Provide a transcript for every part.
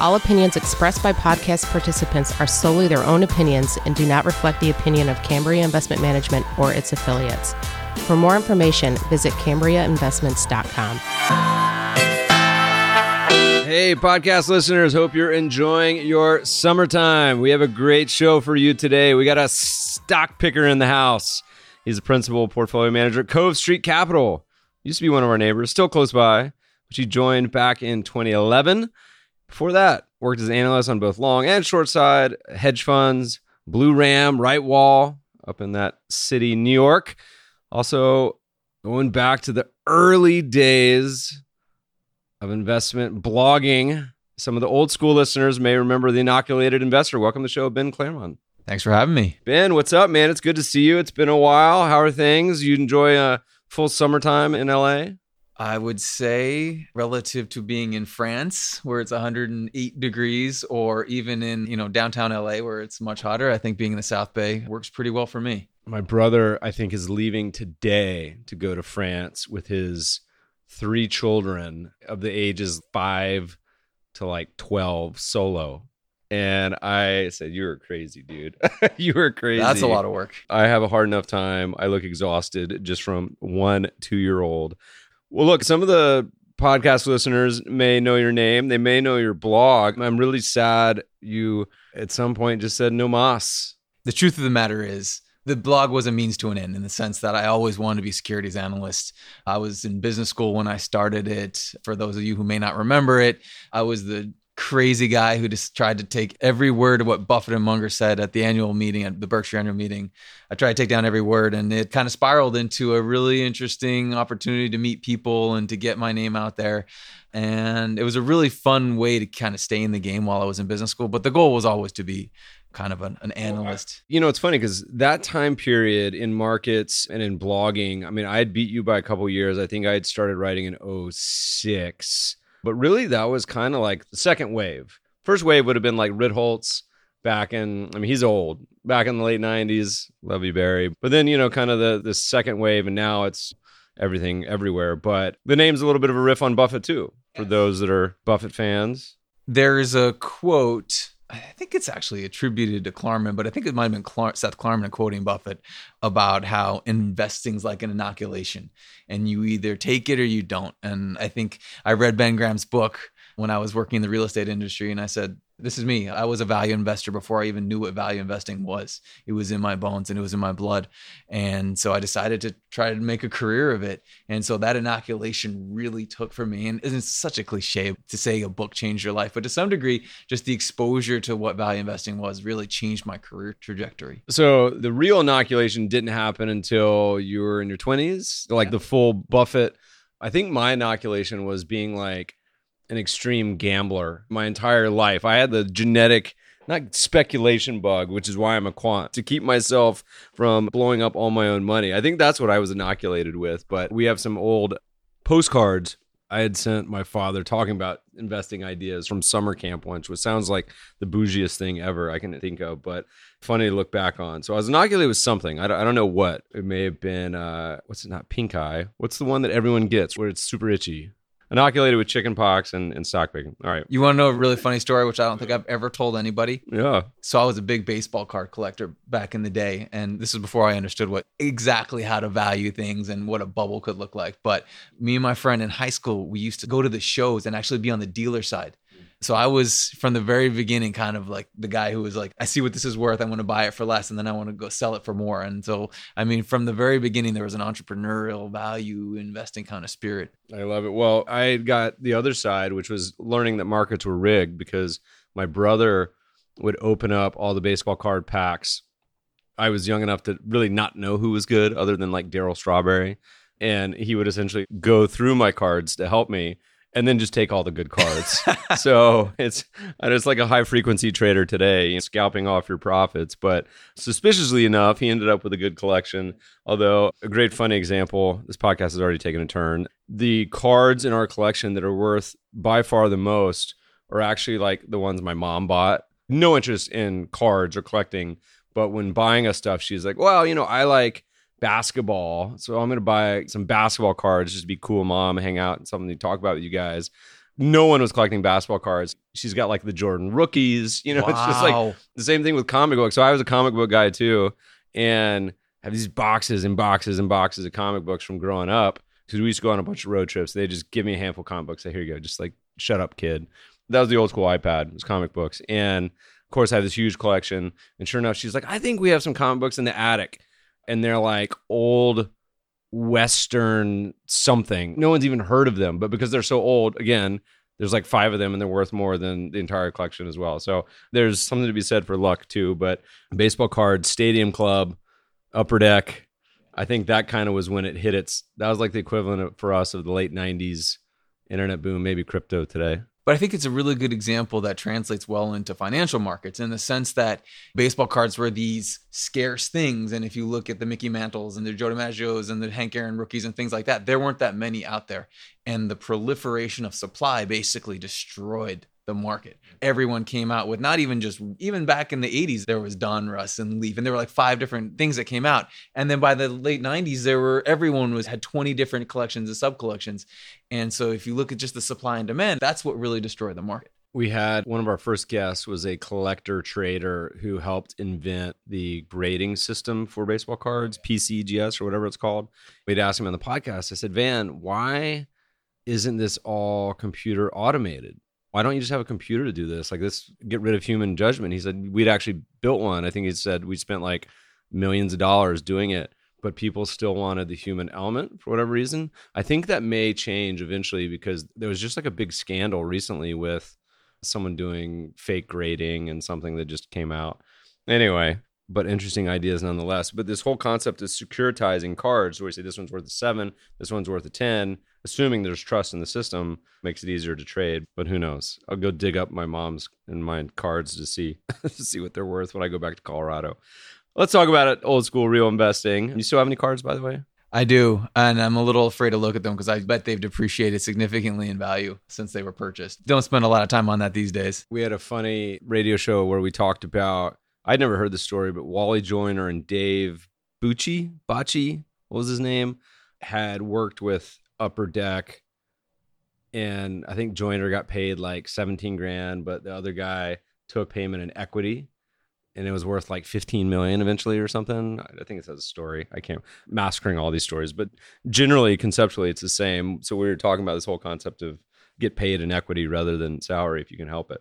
All opinions expressed by podcast participants are solely their own opinions and do not reflect the opinion of Cambria Investment Management or its affiliates. For more information, visit CambriaInvestments.com. Hey, podcast listeners, hope you're enjoying your summertime. We have a great show for you today. We got a stock picker in the house. He's a principal portfolio manager at Cove Street Capital. Used to be one of our neighbors, still close by, which he joined back in 2011. Before that, worked as an analyst on both long and short side, hedge funds, Blue Ram, Right Wall, up in that city, New York. Also, going back to the early days of investment blogging. Some of the old school listeners may remember the inoculated investor. Welcome to the show, Ben Claremon. Thanks for having me. Ben, what's up, man? It's good to see you. It's been a while. How are things? You enjoy a full summertime in LA? I would say relative to being in France where it's 108 degrees or even in, you know, downtown LA where it's much hotter, I think being in the South Bay works pretty well for me. My brother, I think, is leaving today to go to France with his three children of the ages 5 to like 12 solo. And I said, "You're crazy, dude. you are crazy." That's a lot of work. I have a hard enough time. I look exhausted just from one two year old. Well, look, some of the podcast listeners may know your name. They may know your blog. I'm really sad you at some point just said no mas. The truth of the matter is, the blog was a means to an end in the sense that I always wanted to be securities analyst. I was in business school when I started it. For those of you who may not remember it, I was the crazy guy who just tried to take every word of what Buffett and Munger said at the annual meeting, at the Berkshire annual meeting. I tried to take down every word, and it kind of spiraled into a really interesting opportunity to meet people and to get my name out there. And it was a really fun way to kind of stay in the game while I was in business school. But the goal was always to be kind of an, an analyst. You know, it's funny because that time period in markets and in blogging, I mean, I had beat you by a couple years. I think I had started writing in 06 but really, that was kind of like the second wave. First wave would have been like Ritholtz back in, I mean, he's old, back in the late 90s. Love you, Barry. But then, you know, kind of the, the second wave, and now it's everything everywhere. But the name's a little bit of a riff on Buffett, too, for those that are Buffett fans. There's a quote I think it's actually attributed to Klarman, but I think it might have been Clar- Seth Klarman quoting Buffett about how investing's like an inoculation and you either take it or you don't. And I think I read Ben Graham's book when I was working in the real estate industry and I said, this is me. I was a value investor before I even knew what value investing was. It was in my bones and it was in my blood. And so I decided to try to make a career of it. And so that inoculation really took for me. And it's such a cliche to say a book changed your life, but to some degree, just the exposure to what value investing was really changed my career trajectory. So the real inoculation didn't happen until you were in your 20s, like yeah. the full Buffett. I think my inoculation was being like, an extreme gambler my entire life. I had the genetic not speculation bug, which is why I'm a quant, to keep myself from blowing up all my own money. I think that's what I was inoculated with. But we have some old postcards I had sent my father talking about investing ideas from summer camp once, which sounds like the bougiest thing ever I can think of, but funny to look back on. So I was inoculated with something. I don't, I don't know what. It may have been, uh, what's it, not pink eye. What's the one that everyone gets where it's super itchy? Inoculated with chicken pox and, and stock picking. All right. You want to know a really funny story, which I don't think I've ever told anybody? Yeah. So I was a big baseball card collector back in the day, and this is before I understood what exactly how to value things and what a bubble could look like. But me and my friend in high school, we used to go to the shows and actually be on the dealer side. So I was from the very beginning kind of like the guy who was like, I see what this is worth. I want to buy it for less and then I want to go sell it for more. And so, I mean, from the very beginning, there was an entrepreneurial value investing kind of spirit. I love it. Well, I got the other side, which was learning that markets were rigged because my brother would open up all the baseball card packs. I was young enough to really not know who was good other than like Darryl Strawberry. And he would essentially go through my cards to help me and then just take all the good cards. so it's it's like a high frequency trader today, you know, scalping off your profits. But suspiciously enough, he ended up with a good collection. Although a great funny example, this podcast has already taken a turn. The cards in our collection that are worth by far the most are actually like the ones my mom bought. No interest in cards or collecting, but when buying us stuff, she's like, "Well, you know, I like." Basketball. So I'm going to buy some basketball cards just to be cool, mom, hang out and something to talk about with you guys. No one was collecting basketball cards. She's got like the Jordan rookies. You know, wow. it's just like the same thing with comic books. So I was a comic book guy too, and have these boxes and boxes and boxes of comic books from growing up. Because we used to go on a bunch of road trips. They just give me a handful of comic books. Say, here you go. Just like, shut up, kid. That was the old school iPad. It was comic books. And of course, I had this huge collection. And sure enough, she's like, I think we have some comic books in the attic and they're like old Western something. No one's even heard of them, but because they're so old, again, there's like five of them and they're worth more than the entire collection as well. So there's something to be said for luck too. But baseball cards, Stadium Club, Upper Deck, I think that kind of was when it hit its. That was like the equivalent of, for us of the late '90s internet boom, maybe crypto today. But I think it's a really good example that translates well into financial markets in the sense that baseball cards were these scarce things. And if you look at the Mickey Mantles and the Joe DiMaggios and the Hank Aaron rookies and things like that, there weren't that many out there. And the proliferation of supply basically destroyed the market. Everyone came out with not even just even back in the 80s there was Donruss and Leaf and there were like five different things that came out. And then by the late 90s there were everyone was had 20 different collections and sub collections. And so if you look at just the supply and demand, that's what really destroyed the market. We had one of our first guests was a collector trader who helped invent the grading system for baseball cards, PCGS or whatever it's called. We'd asked him on the podcast. I said, "Van, why isn't this all computer automated?" why don't you just have a computer to do this? Like this, get rid of human judgment. He said we'd actually built one. I think he said we spent like millions of dollars doing it, but people still wanted the human element for whatever reason. I think that may change eventually because there was just like a big scandal recently with someone doing fake grading and something that just came out. Anyway, but interesting ideas nonetheless. But this whole concept of securitizing cards, where you say this one's worth a seven, this one's worth a 10, assuming there's trust in the system makes it easier to trade but who knows i'll go dig up my mom's and my cards to see to see what they're worth when i go back to colorado let's talk about it old school real investing you still have any cards by the way I do, and I'm a little afraid to look at them because I bet they've depreciated significantly in value since they were purchased. Don't spend a lot of time on that these days. We had a funny radio show where we talked about I'd never heard the story, but Wally Joyner and Dave Bucci, Bocci, what was his name, had worked with upper deck and I think Joyner got paid like 17 grand, but the other guy took payment in equity and it was worth like 15 million eventually or something. I think it says a story. I can't massacring all these stories, but generally conceptually it's the same. So we were talking about this whole concept of get paid in equity rather than salary if you can help it.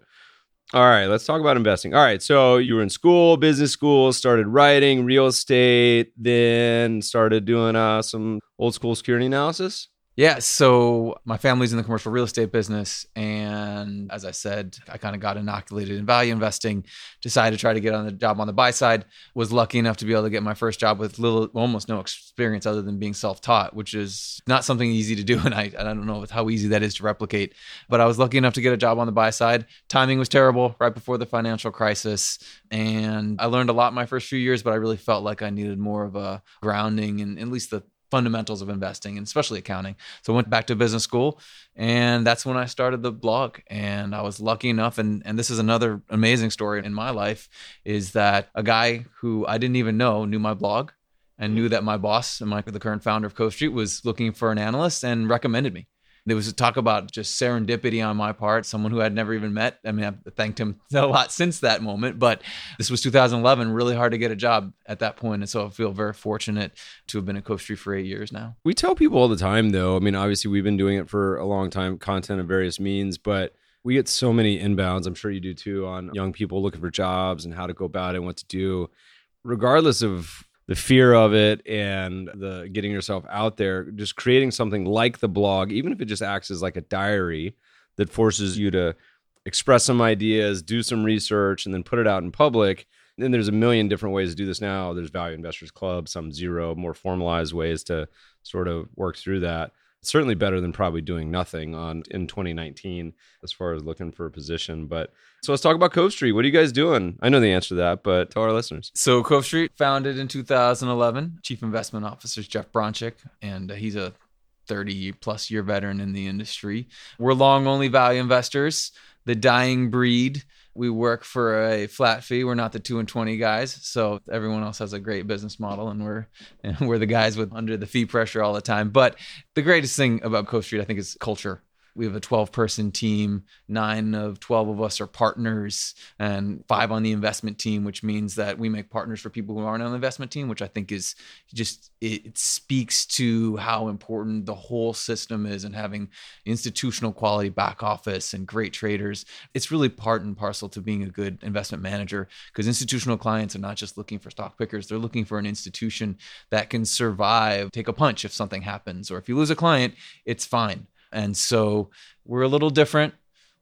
All right, let's talk about investing. All right, so you were in school, business school, started writing real estate, then started doing uh, some old school security analysis. Yeah, so my family's in the commercial real estate business. And as I said, I kind of got inoculated in value investing, decided to try to get on the job on the buy side. Was lucky enough to be able to get my first job with little, almost no experience other than being self taught, which is not something easy to do. And I, I don't know how easy that is to replicate. But I was lucky enough to get a job on the buy side. Timing was terrible right before the financial crisis. And I learned a lot my first few years, but I really felt like I needed more of a grounding and at least the fundamentals of investing and especially accounting. So I went back to business school and that's when I started the blog. And I was lucky enough and and this is another amazing story in my life is that a guy who I didn't even know knew my blog and knew that my boss and my the current founder of Cove Street was looking for an analyst and recommended me there was a talk about just serendipity on my part, someone who I'd never even met. I mean, I've thanked him a lot since that moment, but this was 2011, really hard to get a job at that point. And so I feel very fortunate to have been at Cove Street for eight years now. We tell people all the time, though. I mean, obviously, we've been doing it for a long time, content of various means, but we get so many inbounds. I'm sure you do too on young people looking for jobs and how to go about it and what to do. Regardless of the fear of it and the getting yourself out there, just creating something like the blog, even if it just acts as like a diary that forces you to express some ideas, do some research, and then put it out in public. And there's a million different ways to do this now. There's Value Investors Club, some zero, more formalized ways to sort of work through that. Certainly better than probably doing nothing on in 2019 as far as looking for a position. But so let's talk about Cove Street. What are you guys doing? I know the answer to that, but tell our listeners. So Cove Street, founded in 2011. Chief Investment Officer is Jeff Bronchick, and uh, he's a 30 plus year veteran in the industry. We're long only value investors, the dying breed. We work for a flat fee. We're not the two and twenty guys, so everyone else has a great business model, and we're and we're the guys with under the fee pressure all the time. But the greatest thing about Cove Street, I think, is culture we have a 12 person team. Nine of 12 of us are partners, and five on the investment team, which means that we make partners for people who aren't on the investment team, which I think is just, it speaks to how important the whole system is and having institutional quality back office and great traders. It's really part and parcel to being a good investment manager because institutional clients are not just looking for stock pickers, they're looking for an institution that can survive, take a punch if something happens, or if you lose a client, it's fine and so we're a little different.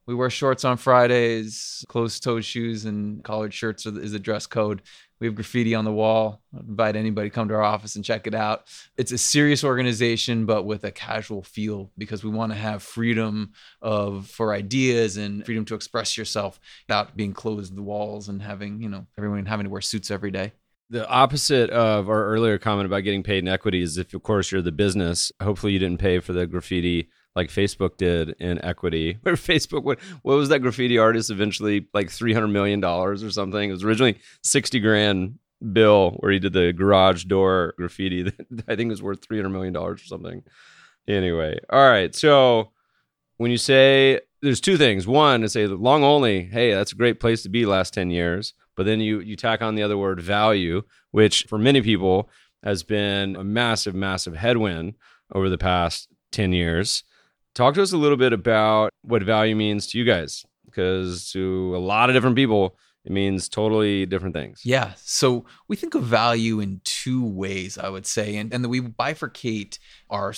We wear shorts on Fridays, closed toed shoes, and collared shirts is the dress code. We have graffiti on the wall. I invite anybody to come to our office and check it out. It's a serious organization, but with a casual feel because we want to have freedom of for ideas and freedom to express yourself without being closed the walls and having you know everyone having to wear suits every day. The opposite of our earlier comment about getting paid in equity is if, of course, you're the business. Hopefully, you didn't pay for the graffiti like Facebook did in equity. where Facebook, what what was that graffiti artist eventually like three hundred million dollars or something? It was originally sixty grand bill where he did the garage door graffiti that I think was worth three hundred million dollars or something. Anyway, all right. So when you say there's two things. One to say long only, hey, that's a great place to be last 10 years. But then you you tack on the other word value, which for many people has been a massive, massive headwind over the past 10 years. Talk to us a little bit about what value means to you guys, because to a lot of different people, it means totally different things. Yeah. So we think of value in two ways, I would say, and, and we bifurcate our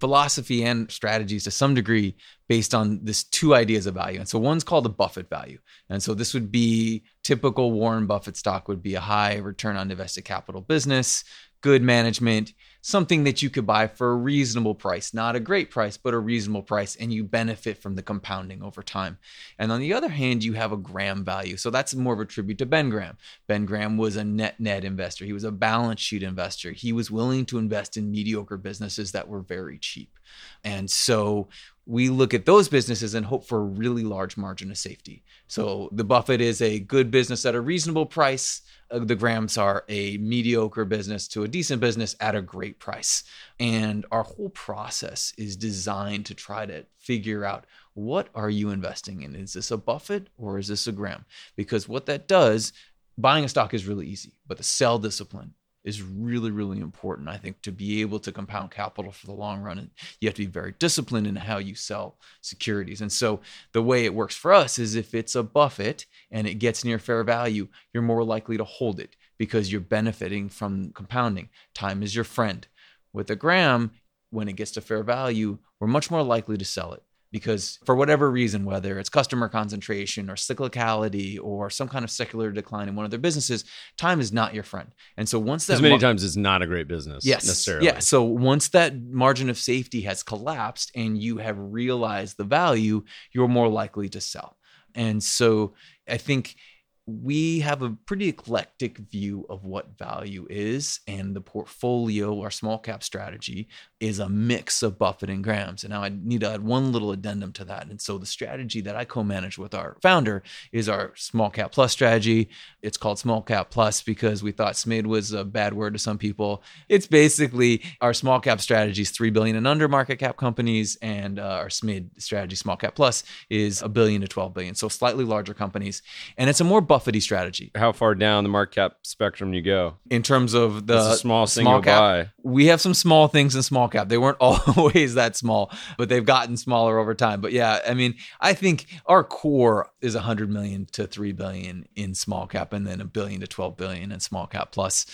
philosophy and strategies to some degree based on this two ideas of value. And so one's called the Buffett value. And so this would be typical Warren Buffett stock would be a high return on invested capital business, good management, something that you could buy for a reasonable price, not a great price, but a reasonable price, and you benefit from the compounding over time. And on the other hand, you have a Graham value. So that's more of a tribute to Ben Graham. Ben Graham was a net net investor, he was a balance sheet investor. He was willing to invest in mediocre businesses that were very cheap. And so we look at those businesses and hope for a really large margin of safety. So the Buffett is a good business at a reasonable price. Uh, the Grahams are a mediocre business to a decent business at a great price. And our whole process is designed to try to figure out what are you investing in? Is this a Buffett or is this a Graham? Because what that does, buying a stock is really easy, but the sell discipline is really, really important. I think to be able to compound capital for the long run, And you have to be very disciplined in how you sell securities. And so the way it works for us is if it's a Buffett and it gets near fair value, you're more likely to hold it because you're benefiting from compounding. Time is your friend. With a Graham, when it gets to fair value, we're much more likely to sell it because for whatever reason, whether it's customer concentration or cyclicality or some kind of secular decline in one of their businesses, time is not your friend. And so once that as many mar- times it's not a great business, yes, necessarily. Yeah. So once that margin of safety has collapsed and you have realized the value, you're more likely to sell. And so I think we have a pretty eclectic view of what value is, and the portfolio, our small cap strategy, is a mix of Buffett and Grahams. And now I need to add one little addendum to that. And so the strategy that I co-manage with our founder is our small cap plus strategy. It's called small cap plus because we thought SMID was a bad word to some people. It's basically our small cap strategy is three billion and under market cap companies, and uh, our SMID strategy, small cap plus, is a billion to twelve billion, so slightly larger companies. And it's a more Buffety strategy. How far down the market cap spectrum you go in terms of the small small cap? Buy. We have some small things in small cap. They weren't always that small, but they've gotten smaller over time. But yeah, I mean, I think our core is 100 million to 3 billion in small cap and then a billion to 12 billion in small cap plus.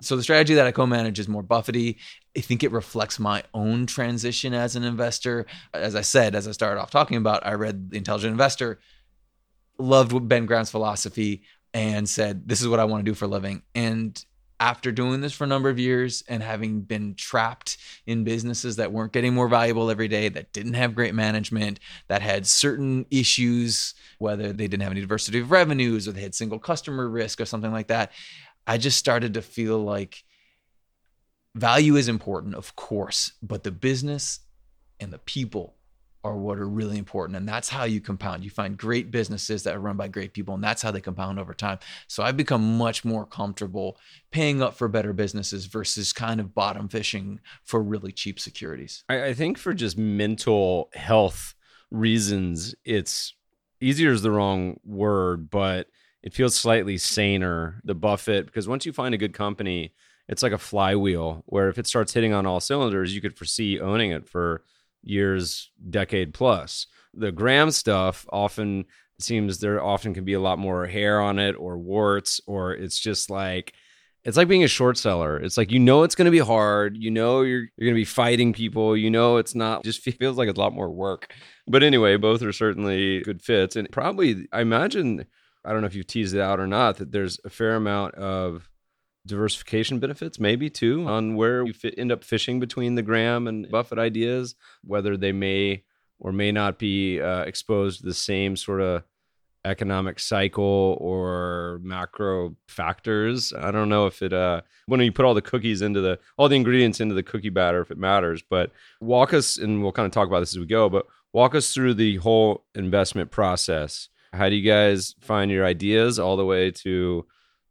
So the strategy that I co-manage is more Buffety. I think it reflects my own transition as an investor. As I said, as I started off talking about, I read The Intelligent Investor loved Ben Graham's philosophy and said, This is what I want to do for a living. And after doing this for a number of years and having been trapped in businesses that weren't getting more valuable every day, that didn't have great management, that had certain issues, whether they didn't have any diversity of revenues or they had single customer risk or something like that, I just started to feel like value is important, of course, but the business and the people are what are really important. And that's how you compound. You find great businesses that are run by great people, and that's how they compound over time. So I've become much more comfortable paying up for better businesses versus kind of bottom fishing for really cheap securities. I, I think for just mental health reasons, it's easier is the wrong word, but it feels slightly saner. The Buffett, because once you find a good company, it's like a flywheel where if it starts hitting on all cylinders, you could foresee owning it for years, decade plus. The Graham stuff often seems there often can be a lot more hair on it or warts, or it's just like it's like being a short seller. It's like you know it's going to be hard. You know you're you're going to be fighting people. You know it's not. Just feels like it's a lot more work. But anyway, both are certainly good fits, and probably I imagine I don't know if you teased it out or not that there's a fair amount of diversification benefits, maybe too, on where you fit, end up fishing between the Graham and Buffett ideas, whether they may or may not be uh, exposed to the same sort of economic cycle or macro factors. I don't know if it uh when you put all the cookies into the all the ingredients into the cookie batter if it matters, but walk us and we'll kind of talk about this as we go, but walk us through the whole investment process. How do you guys find your ideas all the way to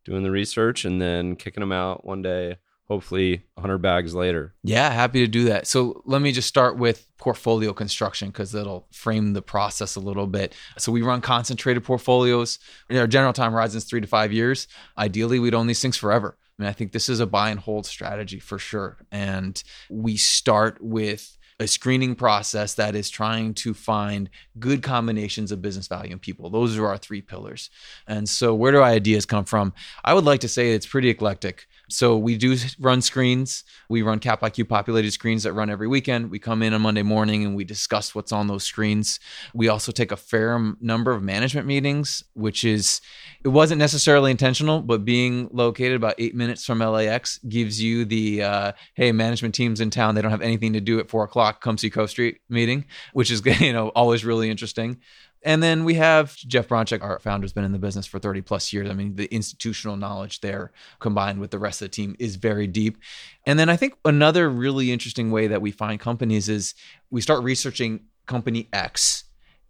doing the research and then kicking them out one day hopefully 100 bags later. Yeah, happy to do that. So let me just start with portfolio construction because it'll frame the process a little bit. So we run concentrated portfolios. Our general time horizon is three to five years. Ideally, we'd own these things forever. I mean, I think this is a buy and hold strategy for sure. And we start with a screening process that is trying to find good combinations of business value and people. Those are our three pillars. And so, where do ideas come from? I would like to say it's pretty eclectic. So we do run screens. We run Cap IQ populated screens that run every weekend. We come in on Monday morning and we discuss what's on those screens. We also take a fair number of management meetings, which is it wasn't necessarily intentional, but being located about eight minutes from LAX gives you the uh, hey management teams in town they don't have anything to do at four o'clock. Come see Cove Street meeting, which is you know always really interesting. And then we have Jeff Bronchick, our founder, has been in the business for 30 plus years. I mean, the institutional knowledge there combined with the rest of the team is very deep. And then I think another really interesting way that we find companies is we start researching company X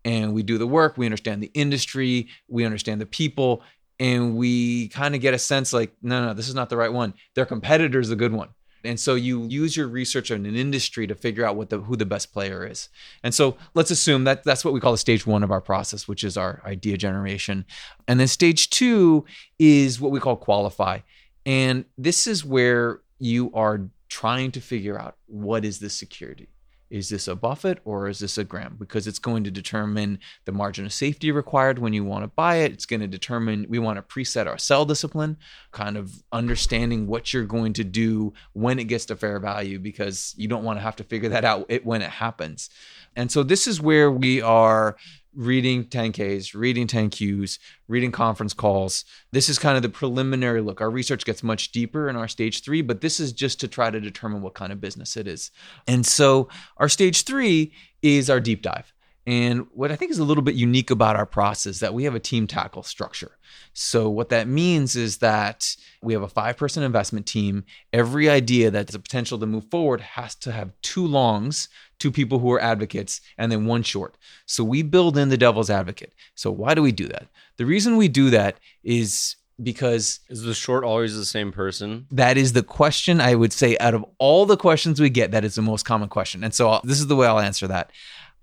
and we do the work, we understand the industry, we understand the people, and we kind of get a sense like, no, no, this is not the right one. Their competitor is a good one. And so you use your research in an industry to figure out what the who the best player is. And so let's assume that that's what we call the stage one of our process, which is our idea generation. And then stage two is what we call qualify. And this is where you are trying to figure out what is the security is this a Buffett or is this a Graham? Because it's going to determine the margin of safety required when you want to buy it. It's going to determine, we want to preset our sell discipline, kind of understanding what you're going to do when it gets to fair value, because you don't want to have to figure that out when it happens. And so this is where we are reading 10Ks, reading 10Qs, reading conference calls. This is kind of the preliminary look. Our research gets much deeper in our stage three, but this is just to try to determine what kind of business it is. And so our stage three is our deep dive. And what I think is a little bit unique about our process is that we have a team tackle structure. So what that means is that we have a five-person investment team. Every idea that has a potential to move forward has to have two longs, two people who are advocates, and then one short. So we build in the devil's advocate. So why do we do that? The reason we do that is because is the short always the same person? That is the question I would say out of all the questions we get, that is the most common question. And so uh, this is the way I'll answer that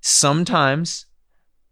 sometimes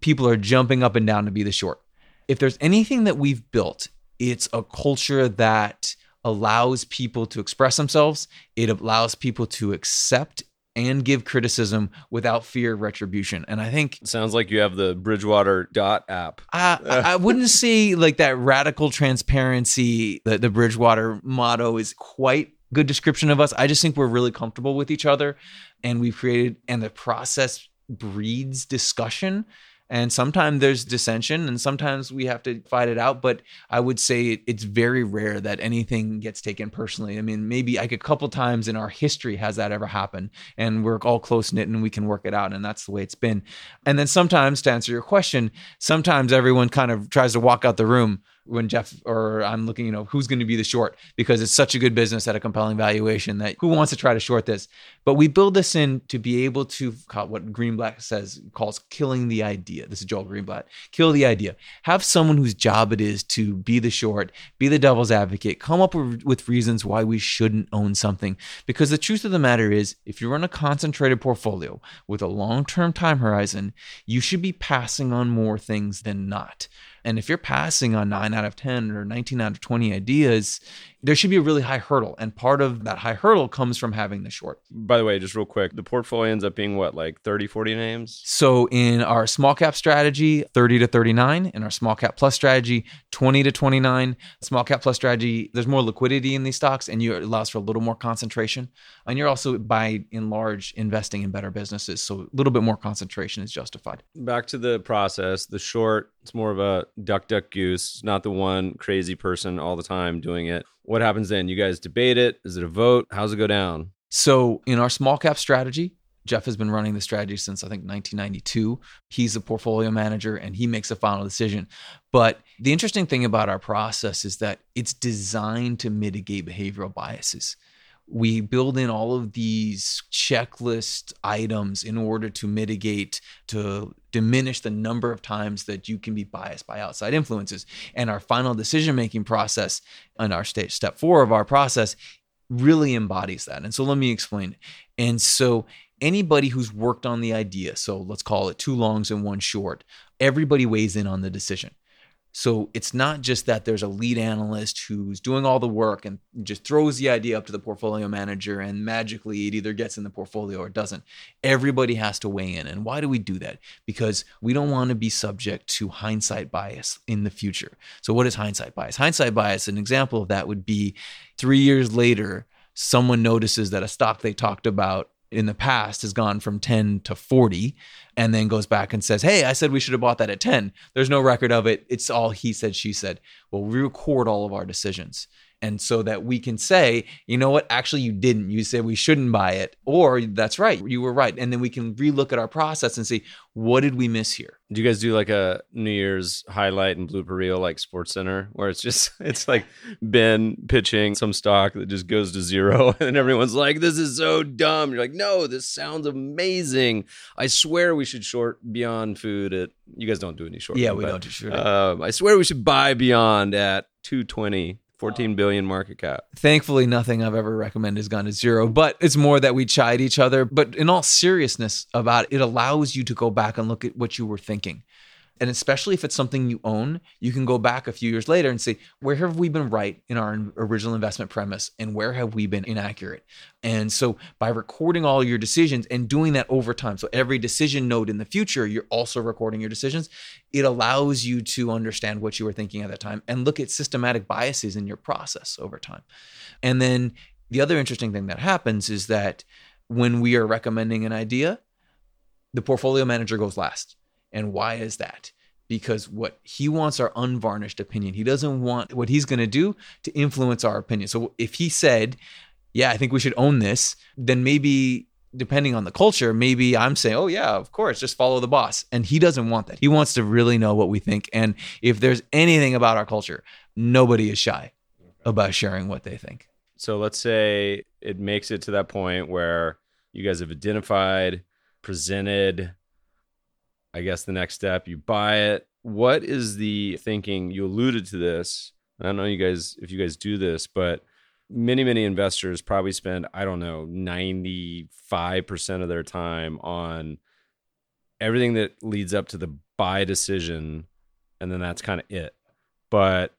people are jumping up and down to be the short. If there's anything that we've built, it's a culture that allows people to express themselves, it allows people to accept and give criticism without fear of retribution. And I think sounds like you have the Bridgewater dot app. I, I wouldn't say like that radical transparency that the Bridgewater motto is quite good description of us. I just think we're really comfortable with each other and we've created and the process breeds discussion And sometimes there's dissension and sometimes we have to fight it out. But I would say it's very rare that anything gets taken personally. I mean, maybe like a couple times in our history has that ever happened. And we're all close knit and we can work it out. And that's the way it's been. And then sometimes, to answer your question, sometimes everyone kind of tries to walk out the room when Jeff or I'm looking, you know, who's going to be the short because it's such a good business at a compelling valuation that who wants to try to short this? But we build this in to be able to what Greenblatt says calls killing the idea. This is Joel Greenblatt. Kill the idea. Have someone whose job it is to be the short, be the devil's advocate, come up with reasons why we shouldn't own something. Because the truth of the matter is, if you run a concentrated portfolio with a long-term time horizon, you should be passing on more things than not. And if you're passing on nine out of 10 or 19 out of 20 ideas, there should be a really high hurdle. And part of that high hurdle comes from having the short. By the way, just real quick, the portfolio ends up being what, like 30, 40 names? So in our small cap strategy, 30 to 39. In our small cap plus strategy, 20 to 29. Small cap plus strategy, there's more liquidity in these stocks and you, it allows for a little more concentration. And you're also, by and large, investing in better businesses. So a little bit more concentration is justified. Back to the process, the short, it's more of a duck, duck, goose, not the one crazy person all the time doing it. What happens then? You guys debate it? Is it a vote? How's it go down? So, in our small cap strategy, Jeff has been running the strategy since I think 1992. He's a portfolio manager and he makes a final decision. But the interesting thing about our process is that it's designed to mitigate behavioral biases we build in all of these checklist items in order to mitigate to diminish the number of times that you can be biased by outside influences. And our final decision making process and our stage step 4 of our process really embodies that. And so let me explain and so anybody who's worked on the idea so let's call it two longs and one short everybody weighs in on the decision so it's not just that there's a lead analyst who's doing all the work and just throws the idea up to the portfolio manager and magically it either gets in the portfolio or doesn't. Everybody has to weigh in. And why do we do that? Because we don't want to be subject to hindsight bias in the future. So, what is hindsight bias? Hindsight bias, an example of that would be three years later, someone notices that a stock they talked about in the past has gone from 10 to 40 and then goes back and says, Hey, I said we should have bought that at 10. There's no record of it. It's all he said, she said. Well, we record all of our decisions and so that we can say, you know what, actually you didn't. You said we shouldn't buy it, or that's right, you were right. And then we can relook at our process and see what did we miss here. Do you guys do like a New Year's highlight and blooper reel like Sports Center, where it's just it's like Ben pitching some stock that just goes to zero, and everyone's like, "This is so dumb." You're like, "No, this sounds amazing. I swear we should short Beyond Food at." You guys don't do any short. Yeah, we but, don't do short. Um, I swear we should buy Beyond at 220 14 billion market cap. Thankfully, nothing I've ever recommended has gone to zero, but it's more that we chide each other. But in all seriousness about it, it allows you to go back and look at what you were thinking. And especially if it's something you own, you can go back a few years later and say, where have we been right in our original investment premise and where have we been inaccurate? And so by recording all your decisions and doing that over time, so every decision note in the future, you're also recording your decisions, it allows you to understand what you were thinking at that time and look at systematic biases in your process over time. And then the other interesting thing that happens is that when we are recommending an idea, the portfolio manager goes last and why is that? Because what he wants our unvarnished opinion. He doesn't want what he's going to do to influence our opinion. So if he said, Yeah, I think we should own this, then maybe depending on the culture, maybe I'm saying, oh, yeah, of course, just follow the boss. And he doesn't want that. He wants to really know what we think. And if there's anything about our culture, nobody is shy about sharing what they think. So let's say it makes it to that point where you guys have identified, presented, I guess the next step, you buy it. What is the thinking? You alluded to this. I don't know you guys if you guys do this, but many many investors probably spend I don't know 95% of their time on everything that leads up to the buy decision and then that's kind of it. But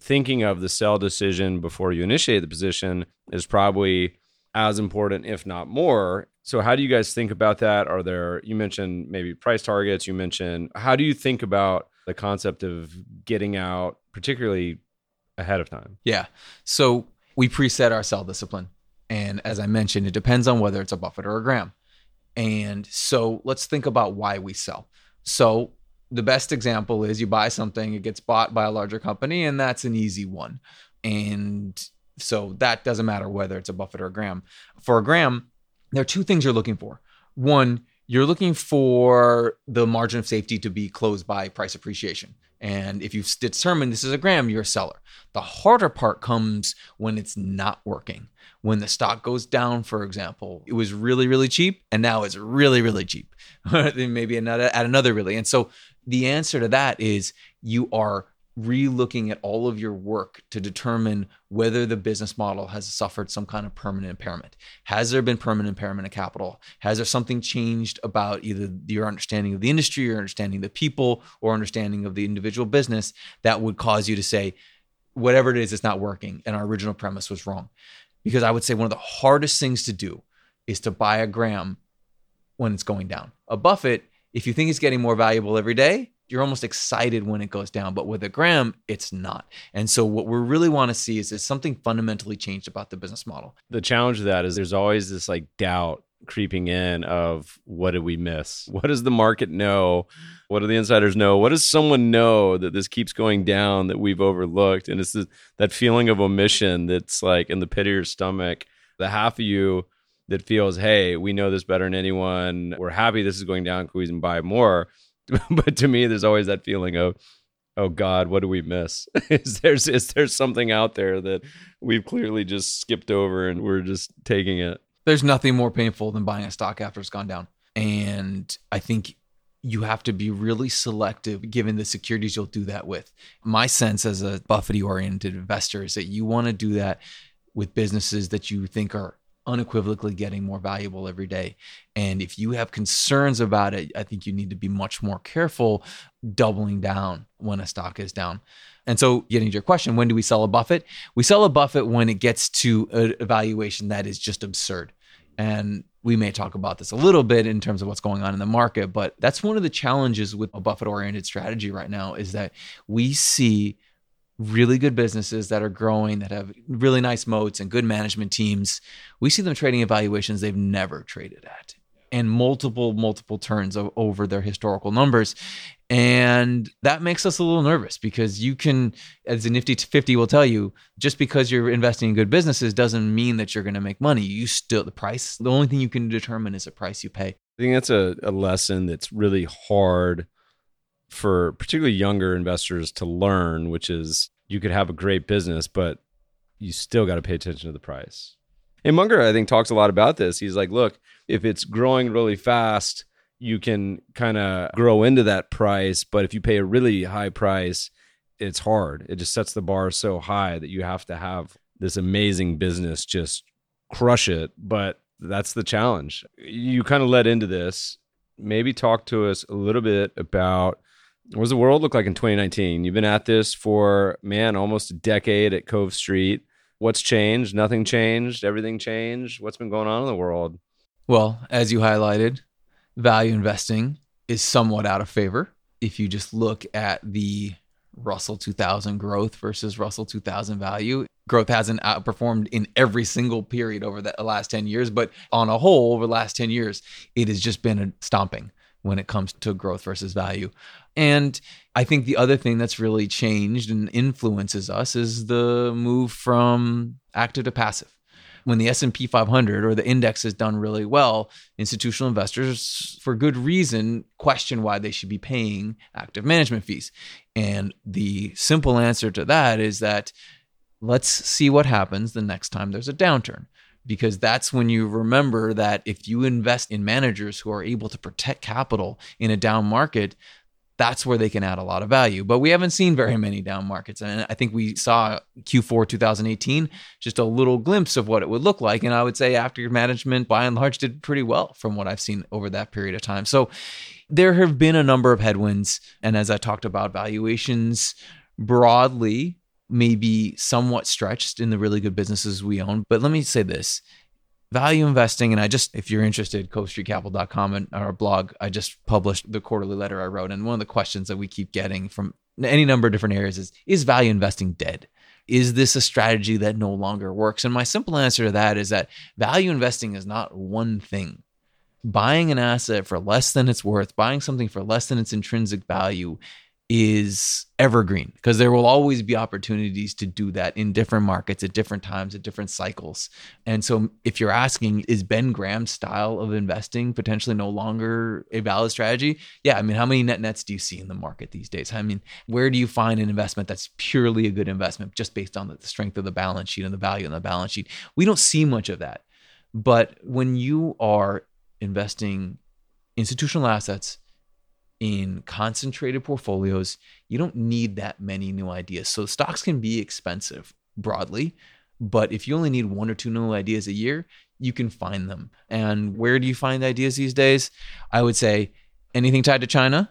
thinking of the sell decision before you initiate the position is probably as important if not more so how do you guys think about that? Are there you mentioned maybe price targets, you mentioned how do you think about the concept of getting out particularly ahead of time? Yeah. So we preset our sell discipline. And as I mentioned, it depends on whether it's a Buffett or a Graham. And so let's think about why we sell. So the best example is you buy something, it gets bought by a larger company, and that's an easy one. And so that doesn't matter whether it's a Buffett or a Graham. For a Graham, there are two things you're looking for. One, you're looking for the margin of safety to be closed by price appreciation. And if you've determined this is a Graham, you're a seller. The harder part comes when it's not working. When the stock goes down, for example, it was really, really cheap, and now it's really, really cheap. Maybe another at another really. And so the answer to that is you are re-looking at all of your work to determine whether the business model has suffered some kind of permanent impairment. Has there been permanent impairment of capital? Has there something changed about either your understanding of the industry, your understanding of the people, or understanding of the individual business that would cause you to say, whatever it is, it's not working, and our original premise was wrong? Because I would say one of the hardest things to do is to buy a Graham when it's going down. A Buffett, if you think it's getting more valuable every day, you're almost excited when it goes down. But with a Graham, it's not. And so what we really want to see is is something fundamentally changed about the business model. The challenge of that is there's always this like doubt creeping in of what did we miss? What does the market know? What do the insiders know? What does someone know that this keeps going down that we've overlooked? And it's this, that feeling of omission that's like in the pit of your stomach. The half of you that feels, hey, we know this better than anyone. We're happy this is going down. Can we even buy more? but to me, there's always that feeling of, oh God, what do we miss? is there is there something out there that we've clearly just skipped over and we're just taking it? There's nothing more painful than buying a stock after it's gone down, and I think you have to be really selective given the securities you'll do that with. My sense as a Buffett oriented investor is that you want to do that with businesses that you think are unequivocally getting more valuable every day. And if you have concerns about it, I think you need to be much more careful doubling down when a stock is down. And so, getting to your question, when do we sell a Buffett? We sell a Buffett when it gets to a valuation that is just absurd. And we may talk about this a little bit in terms of what's going on in the market, but that's one of the challenges with a Buffett oriented strategy right now is that we see really good businesses that are growing, that have really nice moats and good management teams, we see them trading at valuations they've never traded at and multiple, multiple turns over their historical numbers. And that makes us a little nervous because you can, as the Nifty 50 will tell you, just because you're investing in good businesses doesn't mean that you're going to make money. You still, the price, the only thing you can determine is the price you pay. I think that's a, a lesson that's really hard for particularly younger investors to learn, which is you could have a great business, but you still got to pay attention to the price. And Munger, I think, talks a lot about this. He's like, look, if it's growing really fast, you can kind of grow into that price. But if you pay a really high price, it's hard. It just sets the bar so high that you have to have this amazing business just crush it. But that's the challenge. You kind of led into this. Maybe talk to us a little bit about what does the world look like in 2019? You've been at this for, man, almost a decade at Cove Street. What's changed? Nothing changed. Everything changed. What's been going on in the world? Well, as you highlighted, value investing is somewhat out of favor. If you just look at the Russell 2000 growth versus Russell 2000 value, growth hasn't outperformed in every single period over the last 10 years, but on a whole, over the last 10 years, it has just been a stomping when it comes to growth versus value. And I think the other thing that's really changed and influences us is the move from active to passive. When the S&P 500 or the index has done really well, institutional investors for good reason question why they should be paying active management fees. And the simple answer to that is that let's see what happens the next time there's a downturn because that's when you remember that if you invest in managers who are able to protect capital in a down market, that's where they can add a lot of value. But we haven't seen very many down markets. And I think we saw Q4 2018, just a little glimpse of what it would look like. And I would say active management, by and large, did pretty well from what I've seen over that period of time. So there have been a number of headwinds. And as I talked about, valuations broadly may be somewhat stretched in the really good businesses we own. But let me say this value investing. And i just if you're interested covestreetcapital.com and our blog i just published the quarterly letter i wrote. And one of the questions that we keep getting from any number of different areas is is value investing dead? Is this a strategy that no longer works? And my simple answer to that is that value investing is not one thing. Buying an asset for less than it's worth, buying something for less than its intrinsic value is evergreen because there will always be opportunities to do that in different markets at different times at different cycles. And so if you're asking is Ben Graham's style of investing potentially no longer a valid strategy? Yeah, I mean how many net nets do you see in the market these days? I mean, where do you find an investment that's purely a good investment just based on the strength of the balance sheet and the value in the balance sheet? We don't see much of that. But when you are investing institutional assets in concentrated portfolios, you don't need that many new ideas. So stocks can be expensive broadly, but if you only need one or two new ideas a year, you can find them. And where do you find ideas these days? I would say anything tied to China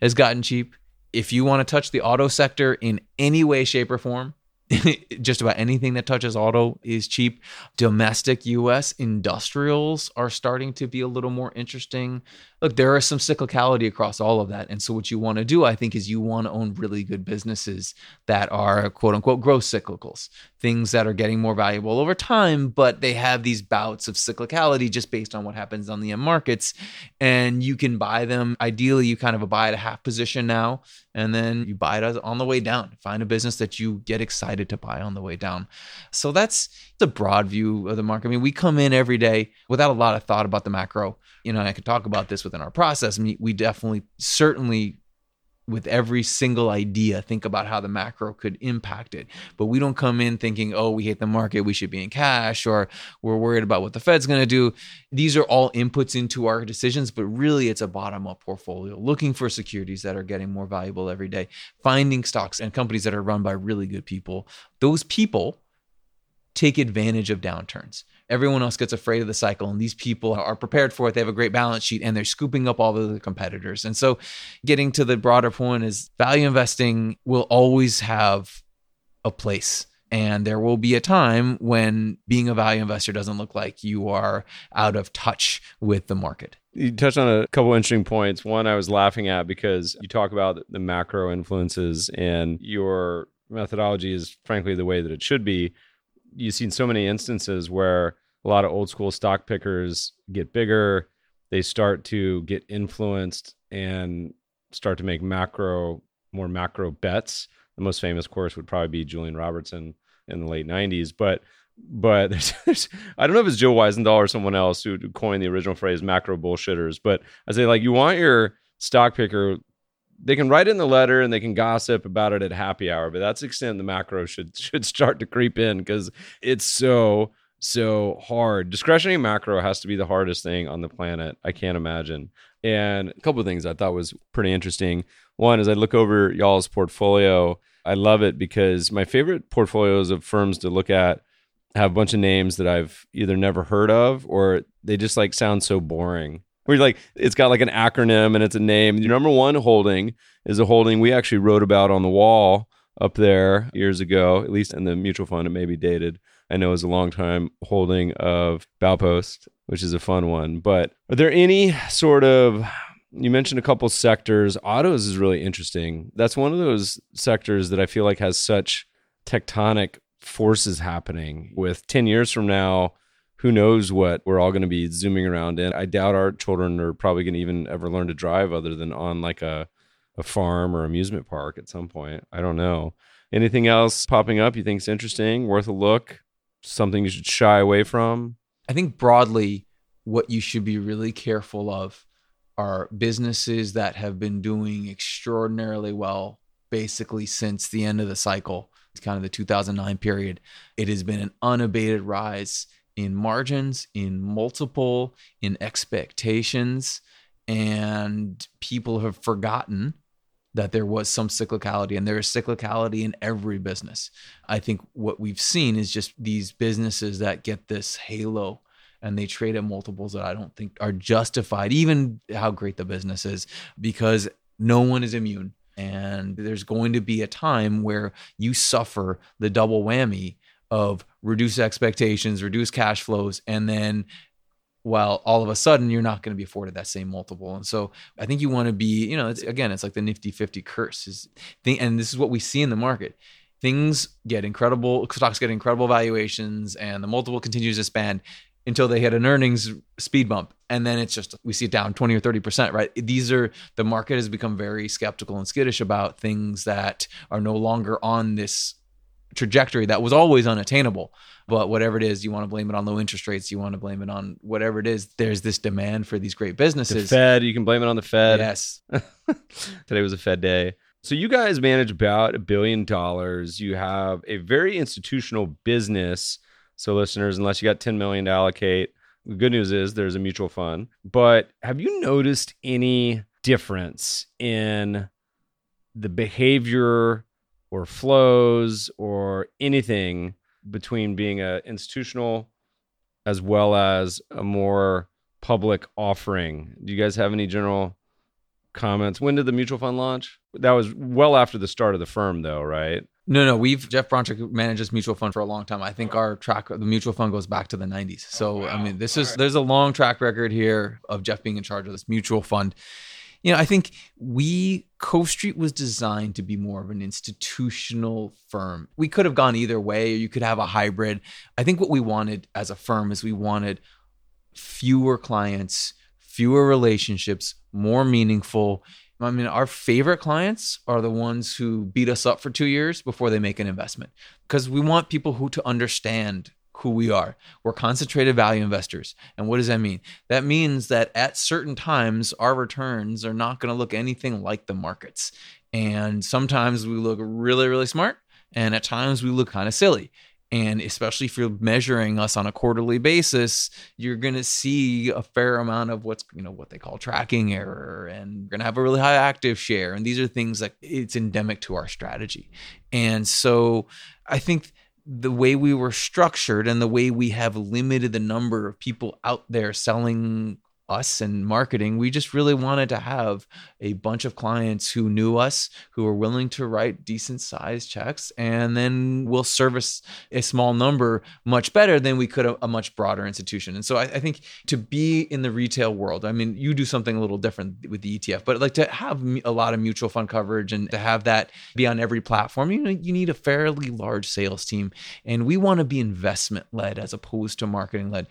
has gotten cheap. If you want to touch the auto sector in any way, shape, or form, just about anything that touches auto is cheap. Domestic US industrials are starting to be a little more interesting. Look, there is some cyclicality across all of that. And so, what you want to do, I think, is you want to own really good businesses that are quote unquote growth cyclicals, things that are getting more valuable over time, but they have these bouts of cyclicality just based on what happens on the end markets. And you can buy them. Ideally, you kind of buy at a half position now, and then you buy it on the way down. Find a business that you get excited to buy on the way down. So, that's the broad view of the market. I mean, we come in every day without a lot of thought about the macro you know, I could talk about this within our process. I mean, we definitely, certainly, with every single idea, think about how the macro could impact it. But we don't come in thinking, oh, we hate the market, we should be in cash, or we're worried about what the Fed's going to do. These are all inputs into our decisions, but really it's a bottom up portfolio, looking for securities that are getting more valuable every day, finding stocks and companies that are run by really good people. Those people take advantage of downturns. Everyone else gets afraid of the cycle, and these people are prepared for it. They have a great balance sheet and they're scooping up all the competitors. And so, getting to the broader point is value investing will always have a place. And there will be a time when being a value investor doesn't look like you are out of touch with the market. You touched on a couple interesting points. One I was laughing at because you talk about the macro influences and your methodology is frankly the way that it should be you've seen so many instances where a lot of old school stock pickers get bigger, they start to get influenced and start to make macro more macro bets. The most famous course would probably be Julian Robertson in the late 90s, but but there's, there's, I don't know if it's Joe Weisenthal or someone else who coined the original phrase macro bullshitters, but I say like you want your stock picker they can write in the letter and they can gossip about it at happy hour, but that's the extent the macro should should start to creep in because it's so so hard. Discretionary macro has to be the hardest thing on the planet. I can't imagine. And a couple of things I thought was pretty interesting. One is I look over y'all's portfolio. I love it because my favorite portfolios of firms to look at have a bunch of names that I've either never heard of or they just like sound so boring where like it's got like an acronym and it's a name. The number one holding is a holding we actually wrote about on the wall up there years ago, at least in the mutual fund. It may be dated. I know is a long time holding of Baupost, which is a fun one. But are there any sort of you mentioned a couple sectors. Autos is really interesting. That's one of those sectors that I feel like has such tectonic forces happening. With 10 years from now, who knows what we're all going to be zooming around in. I doubt our children are probably going to even ever learn to drive other than on like a, a farm or amusement park at some point. I don't know. Anything else popping up you think is interesting, worth a look, something you should shy away from? I think broadly, what you should be really careful of are businesses that have been doing extraordinarily well basically since the end of the cycle. It's kind of the 2009 period. It has been an unabated rise in margins, in multiple, in expectations, and people have forgotten that there was some cyclicality and there is cyclicality in every business. I think what we've seen is just these businesses that get this halo and they trade at multiples that I don't think are justified, even how great the business is, because no one is immune. And there's going to be a time where you suffer the double whammy of reduce expectations, reduce cash flows, and then well, all of a sudden you're not going to be afforded that same multiple. And so I think you want to be, you know, it's, again, it's like the nifty 50 curse is and this is what we see in the market. Things get incredible, stocks get incredible valuations and the multiple continues to expand. until they hit an earnings speed bump. And then it's just, we see it down 20 or 30%, right? These are, the market has become very skeptical and skittish about things that are no longer on this trajectory that was always unattainable. But whatever it is, you want to blame it on low interest rates, you want to blame it on whatever it is, there's this demand for these great The businesses. Fed, you can blame it on the Fed. Yes. Today was a Fed day. So you guys manage about a billion dollars. You have a very institutional business. So listeners, unless you got 10 million to allocate, the good news is there's a mutual fund. But have you noticed any difference in the behavior or flows or anything between being an institutional as well as a more public offering? Do you guys have any general comments? When did the mutual fund launch? That was well after the start of the firm, though, right? No, no, we've Jeff Bronchick manages mutual fund for a long time. I think our track, the mutual fund goes back to the 90s. So, I mean, this is there's a long track record here of Jeff being in charge of this mutual fund. You know, I think we Cove Street was designed to be more of an institutional firm. We could have gone either way, or you could have a hybrid. I think what we wanted as a firm is we wanted fewer clients, fewer relationships, more meaningful. I mean, our favorite clients are the ones who beat us up for two years before they make an investment because we want people who to understand who we are. We're concentrated value investors. And what does that mean? That means that at certain times, our returns are not going to look anything like the markets. And sometimes we look really, really smart. And at times we look kind of silly. And especially if you're measuring us on a quarterly basis, you're going to see a fair amount of what's, you know, what they call tracking error and you're going to have a really high active share. And these are things that it's endemic to our strategy. And so I think the way we were structured and the way we have limited the number of people out there selling us and marketing, we just really wanted to have a bunch of clients who knew us, who were willing to write decent sized checks, and then we'll service a small number much better than we could a, a much broader institution. And so I, I, think to be in the retail world, I mean, you do something a little different with the ETF, but like to have a lot of mutual fund coverage and to have that be on every platform, you know, you need a fairly large sales team. And we want to be investment led as opposed to marketing led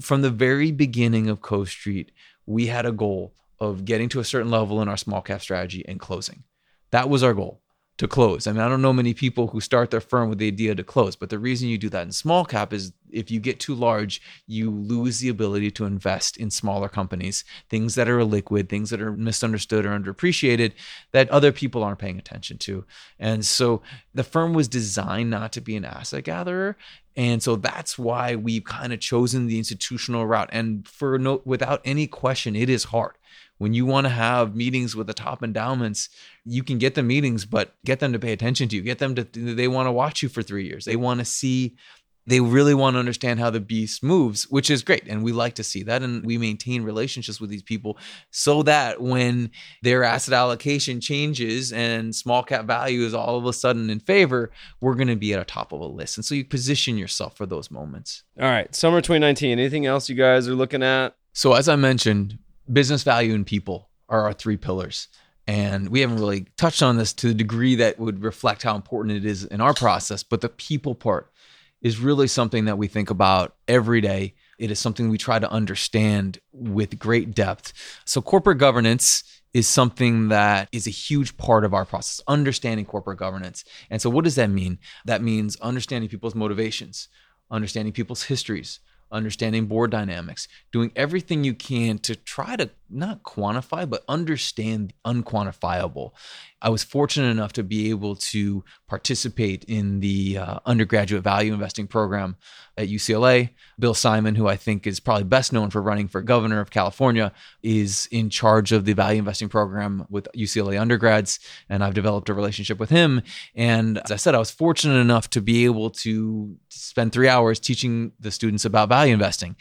from the very beginning of Cove Street, we had a goal of getting to a certain level in our small cap strategy and closing. That was our goal to close. I mean, I don't know many people who start their firm with the idea to close, but the reason you do that in small cap is if you get too large, you lose the ability to invest in smaller companies, things that are liquid, things that are misunderstood or underappreciated that other people aren't paying attention to. And so the firm was designed not to be an asset gatherer. And so that's why we've kind of chosen the institutional route. And for no, without any question, it is hard when you want to have meetings with the top endowments, you can get the meetings, but get them to pay attention to you. Get them to, they want to watch you for three years. They want to see, they really want to understand how the beast moves, which is great. And we like to see that. And we maintain relationships with these people so that when their asset allocation changes and small cap value is all of a sudden in favor, we're going to be at the top of a list. And so you position yourself for those moments. All right. Summer 2019. Anything else you guys are looking at? So, as I mentioned, business value and people are our three pillars. And we haven't really touched on this to the degree that would reflect how important it is in our process. But the people part is really something that we think about every day. It is something we try to understand with great depth. So, corporate governance is something that is a huge part of our process, understanding corporate governance. And so, what does that mean? That means understanding people's motivations, understanding people's histories, understanding board dynamics, doing everything you can to try to not quantify, but understand the unquantifiable. I was fortunate enough to be able to participate in the uh, undergraduate value investing program at UCLA. Bill Simon, who I think is probably best known for running for governor of California, is in charge of the value investing program with UCLA undergrads. And I've developed a relationship with him. And as I said, I was fortunate enough to be able to spend three hours teaching the students about value investing.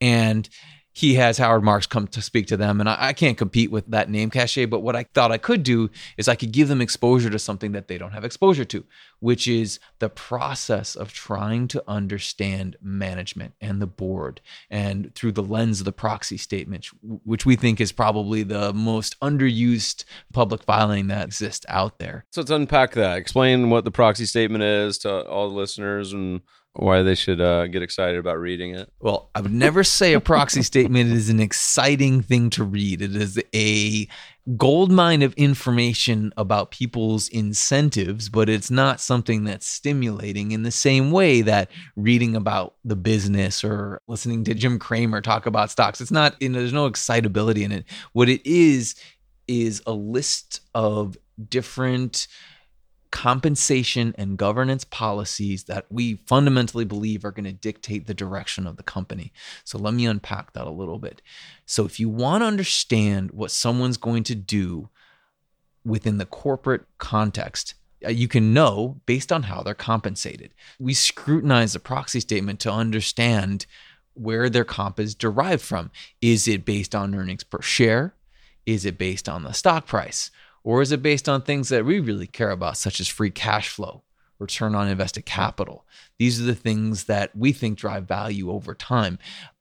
And he has Howard Marks come to speak to them. And I, I, can't compete with that name cachet. But what I thought I could do is I could give them exposure to something that they don't have exposure to, which is the process of trying to understand management and the board and through the lens of the proxy statement, which we think is probably the most underused public filing that exists out there. So let's unpack that. Explain what the proxy statement is to all the listeners and why they should uh, get excited about reading it. Well, I would never say a proxy statement is an exciting thing to read. It is a gold mine of information about people's incentives, but it's not something that's stimulating in the same way that reading about the business or listening to Jim Cramer talk about stocks. It's not, you know, there's no excitability in it. What it is, is a list of different compensation and governance policies that we fundamentally believe are going to dictate the direction of the company. So let me unpack that a little bit. So if you want to understand what someone's going to do within the corporate context, uh, you can know based on how they're compensated. We scrutinize the proxy statement to understand where their comp is derived from. Is it based on earnings per share? Is it based on the stock price? Or is it based on things that we really care about, such as free cash flow, return on invested capital? These are the things that we think drive value over time.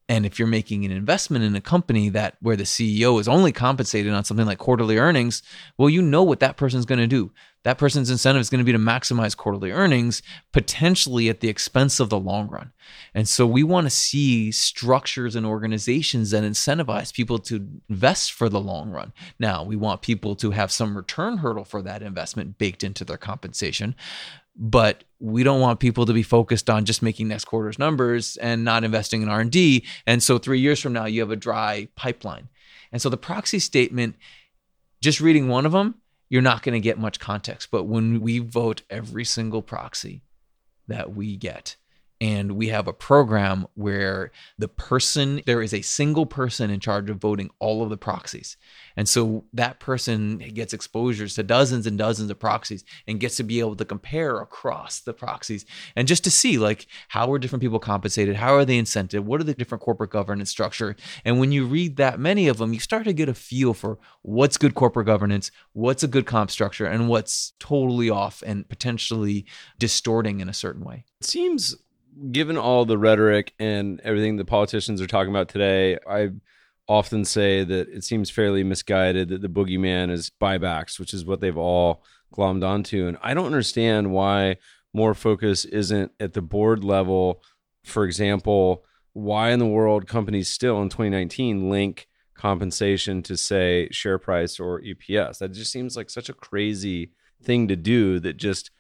And if you're making an investment in a company that where the CEO is only compensated on something like quarterly earnings, well, you know what that person's going to do. That person's incentive is going to be to maximize quarterly earnings, potentially at the expense of the long run. And so we want to see structures and organizations that incentivize people to invest for the long run. Now, we want people to have some return hurdle for that investment baked into their compensation but we don't want people to be focused on just making next quarter's numbers and not investing in r&d and so three years from now you have a dry pipeline and so the proxy statement just reading one of them you're not going to get much context but when we vote every single proxy that we get and we have a program where the person there is a single person in charge of voting all of the proxies. And so that person gets exposures to dozens and dozens of proxies and gets to be able to compare across the proxies and just to see like how are different people compensated? How are they incented? What are the different corporate governance structure? And when you read that many of them you start to get a feel for what's good corporate governance what's a good comp structure and what's totally off and potentially distorting in a certain way. It seems given all the rhetoric and everything the politicians are talking about today, I often say that it seems fairly misguided that the boogeyman is buybacks, which is what they've all glommed onto. And I don't understand why more focus isn't at the board level. For example, why in the world companies still in 2019 link compensation to say share price or EPS? That just seems like such a crazy thing to do that just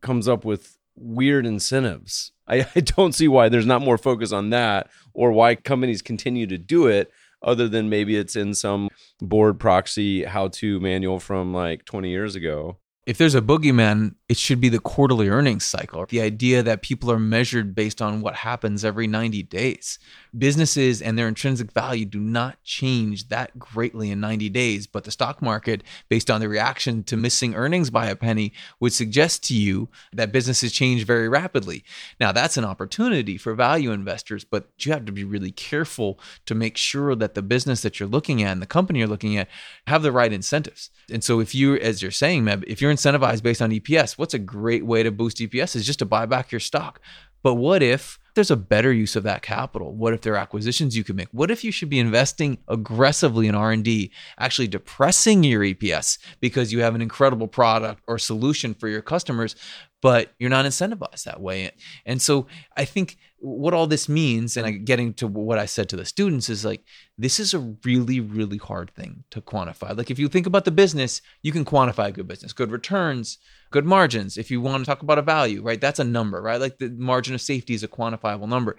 comes up with weird incentives. I, I don't see why there's not more focus on that or why companies continue to do it other than maybe it's in some board proxy how to manual from like 20 years ago if there's a boogeyman, it should be the quarterly earnings cycle. The idea that people are measured based on what happens every 90 days. Businesses and their intrinsic value do not change that greatly in 90 days, but the stock market, based on the reaction to missing earnings by a penny, would suggest to you that businesses change very rapidly. Now, that's an opportunity for value investors, but you have to be really careful to make sure that the business that you're looking at and the company you're looking at have the right incentives. And so, if you, as you're saying, Meb, if you're incentivized based on EPS, what's a great way to boost EPS is just to buy back your stock. But what if there's a better use of that capital? What if there are acquisitions you can make? What if you should be investing aggressively in R&D, actually depressing your EPS because you have an incredible product or solution for your customers, but you're not incentivized that way. And so I think what all this means, and getting to what I said to the students, is like this is a really, really hard thing to quantify. Like if you think about the business, you can quantify good business, good returns, good margins. If you want to talk about a value, right? That's a number, right? Like the margin of safety is a quantifiable number.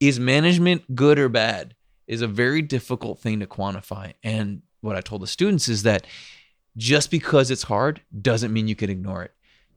Is management good or bad? Is a very difficult thing to quantify. And what I told the students is that just because it's hard doesn't mean you can ignore it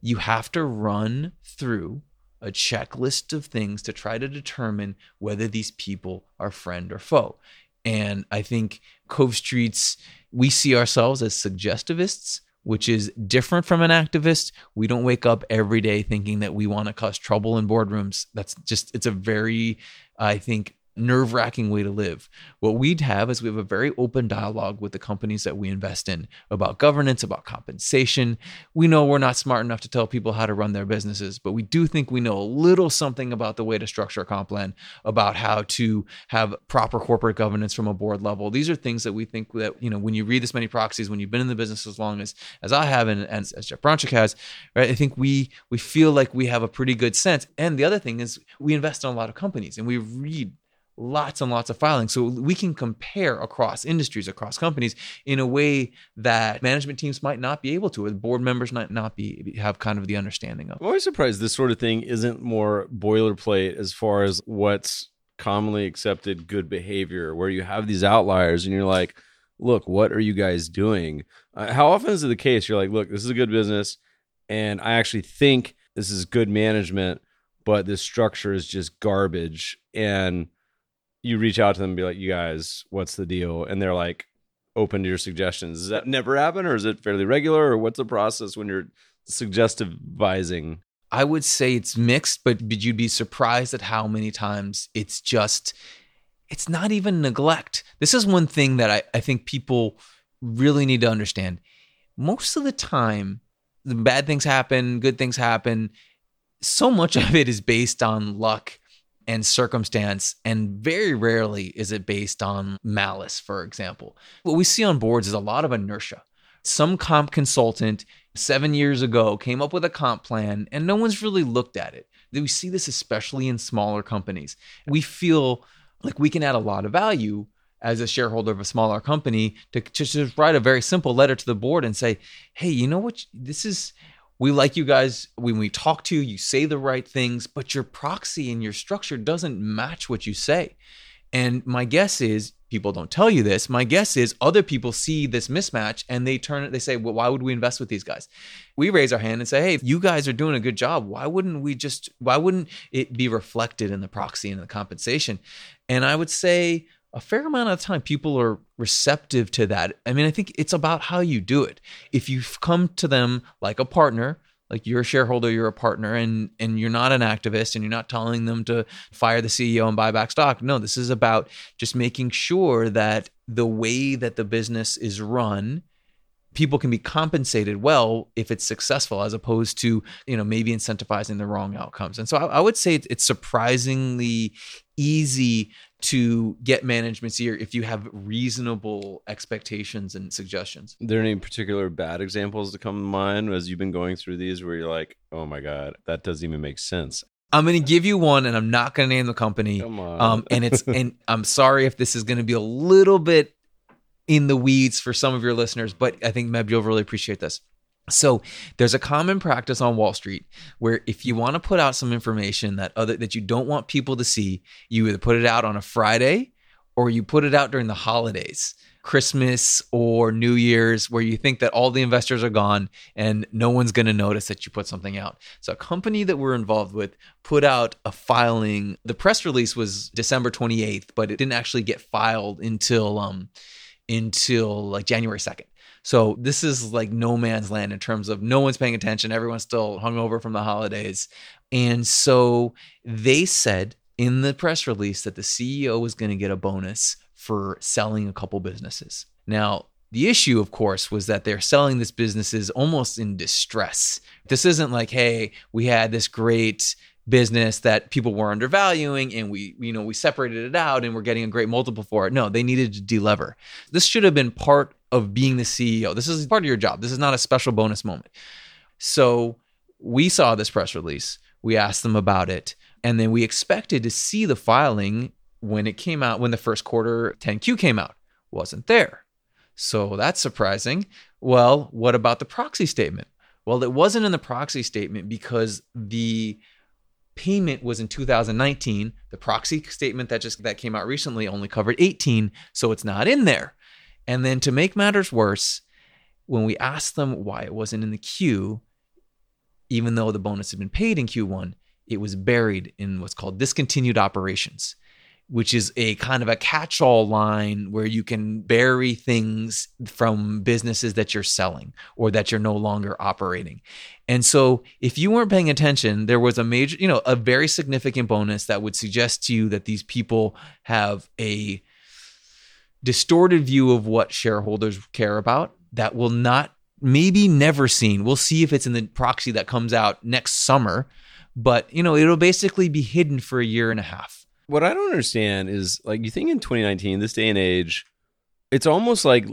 you have to run through a checklist of things to try to determine whether these people are friend or foe. And I think Cove Street's, we see ourselves as suggestivists, which is different from an activist. We don't wake up every day thinking that we want to cause trouble in boardrooms. That's just, it's a very, I think, nerve wracking way to live. What we'd have is we have a very open dialogue with the companies that we invest in about governance, about compensation. We know we're not smart enough to tell people how to run their businesses, but we do think we know a little something about the way to structure a comp plan, about how to have proper corporate governance from a board level. These are things that we think that, you know, when you read this many proxies, when you've been in the business as long as as I have and, and as Jeff Bronchick has, right? I think we we feel like we have a pretty good sense. And the other thing is we invest in a lot of companies and we read lots and lots of filings. So we can compare across industries, across companies in a way that management teams might not be able to, board members might not be have kind of the understanding of. I'm always surprised this sort of thing isn't more boilerplate as far as what's commonly accepted good behavior, where you have these outliers and you're like, look, what are you guys doing? Uh, how often is it the case? You're like, look, this is a good business, and I actually think this is good management, but this structure is just garbage. And you reach out to them and be like, you guys, what's the deal? And they're like, open to your suggestions. Does that never happen, or is it fairly regular, or what's the process when you're suggestive advising? I would say it's mixed, but, but you'd be surprised at how many times it's just, it's not even neglect. This is one thing that I, I think people really need to understand. Most of the time, the bad things happen, good things happen. So much of it is based on luck and circumstance, and very rarely is it based on malice, for example. What we see on boards is a lot of inertia. Some comp consultant seven years ago came up with a comp plan, and no one's really looked at it. We see this especially in smaller companies. We feel like we can add a lot of value as a shareholder of a smaller company to just write a very simple letter to the board and say, hey, you know what? This is we like you guys when we talk to you you say the right things but your proxy and your structure doesn't match what you say. And my guess is people don't tell you this my guess is other people see this mismatch and they turn it they say well why would we invest with these guys? We raise our hand and say hey you guys are doing a good job. Why wouldn't we just why wouldn't it be reflected in the proxy and the compensation? And i would say a fair amount of time people are receptive to that. I mean, I think it's about how you do it. If you've come to them like a partner, like you're a shareholder, you're a partner, and and you're not an activist, and you're not telling them to fire the CEO and buy back stock. No, this is about just making sure that the way that the business is run people can be compensated well if it's successful as opposed to you know maybe incentivizing the wrong outcomes and so i, I would say it's surprisingly easy to get management's ear if you have reasonable expectations and suggestions Are there any particular bad examples to come to mind as you've been going through these where you're like oh my god that doesn't even make sense I'm going to give you one, and I'm not going to name the company. Come on. Um, and it's and I'm sorry if this is going to be a little bit in the weeds for some of your listeners, but I think Meb, you'll really appreciate this. So there's a common practice on Wall Street where if you want to put out some information that other that you don't want people to see, you either put it out on a Friday or you put it out during the holidays, Christmas or New Year's, where you think that all the investors are gone and no one's going to notice that you put something out. So a company that we're involved with put out a filing. The press release was December 28th, but it didn't actually get filed until um until like January 2nd. So this is like no man's land in terms of no one's paying attention. Everyone's still hungover from the holidays. And so they said in the press release that the CEO was going to get a bonus for selling a couple businesses. Now, the issue, of course, was that they're selling this businesses almost in distress. This isn't like, hey, we had this great business that people were undervaluing and we you know we separated it out and we're getting a great multiple for it no they needed to delever this should have been part of being the ceo this is part of your job. This is not a special bonus moment. So we saw this press release. We asked them about it. And then we expected to see the filing when it came out when the first quarter 10q came out. Wasn't there. So that's surprising. Well what about the proxy statement? Well it wasn't in the proxy statement because the payment was in 2019 the proxy statement that just that came out recently only covered 18 so it's not in there and then to make matters worse when we asked them why it wasn't in the queue even though the bonus had been paid in q1 it was buried in what's called discontinued operations which is a kind of a catch all line where you can bury things from businesses that you're selling or that you're no longer operating. And so, if you weren't paying attention, there was a major, you know, a very significant bonus that would suggest to you that these people have a distorted view of what shareholders care about that will not, maybe never seen. We'll see if it's in the proxy that comes out next summer, but, you know, it'll basically be hidden for a year and a half what I don't understand is like you think in 2019, this day and age, it's almost like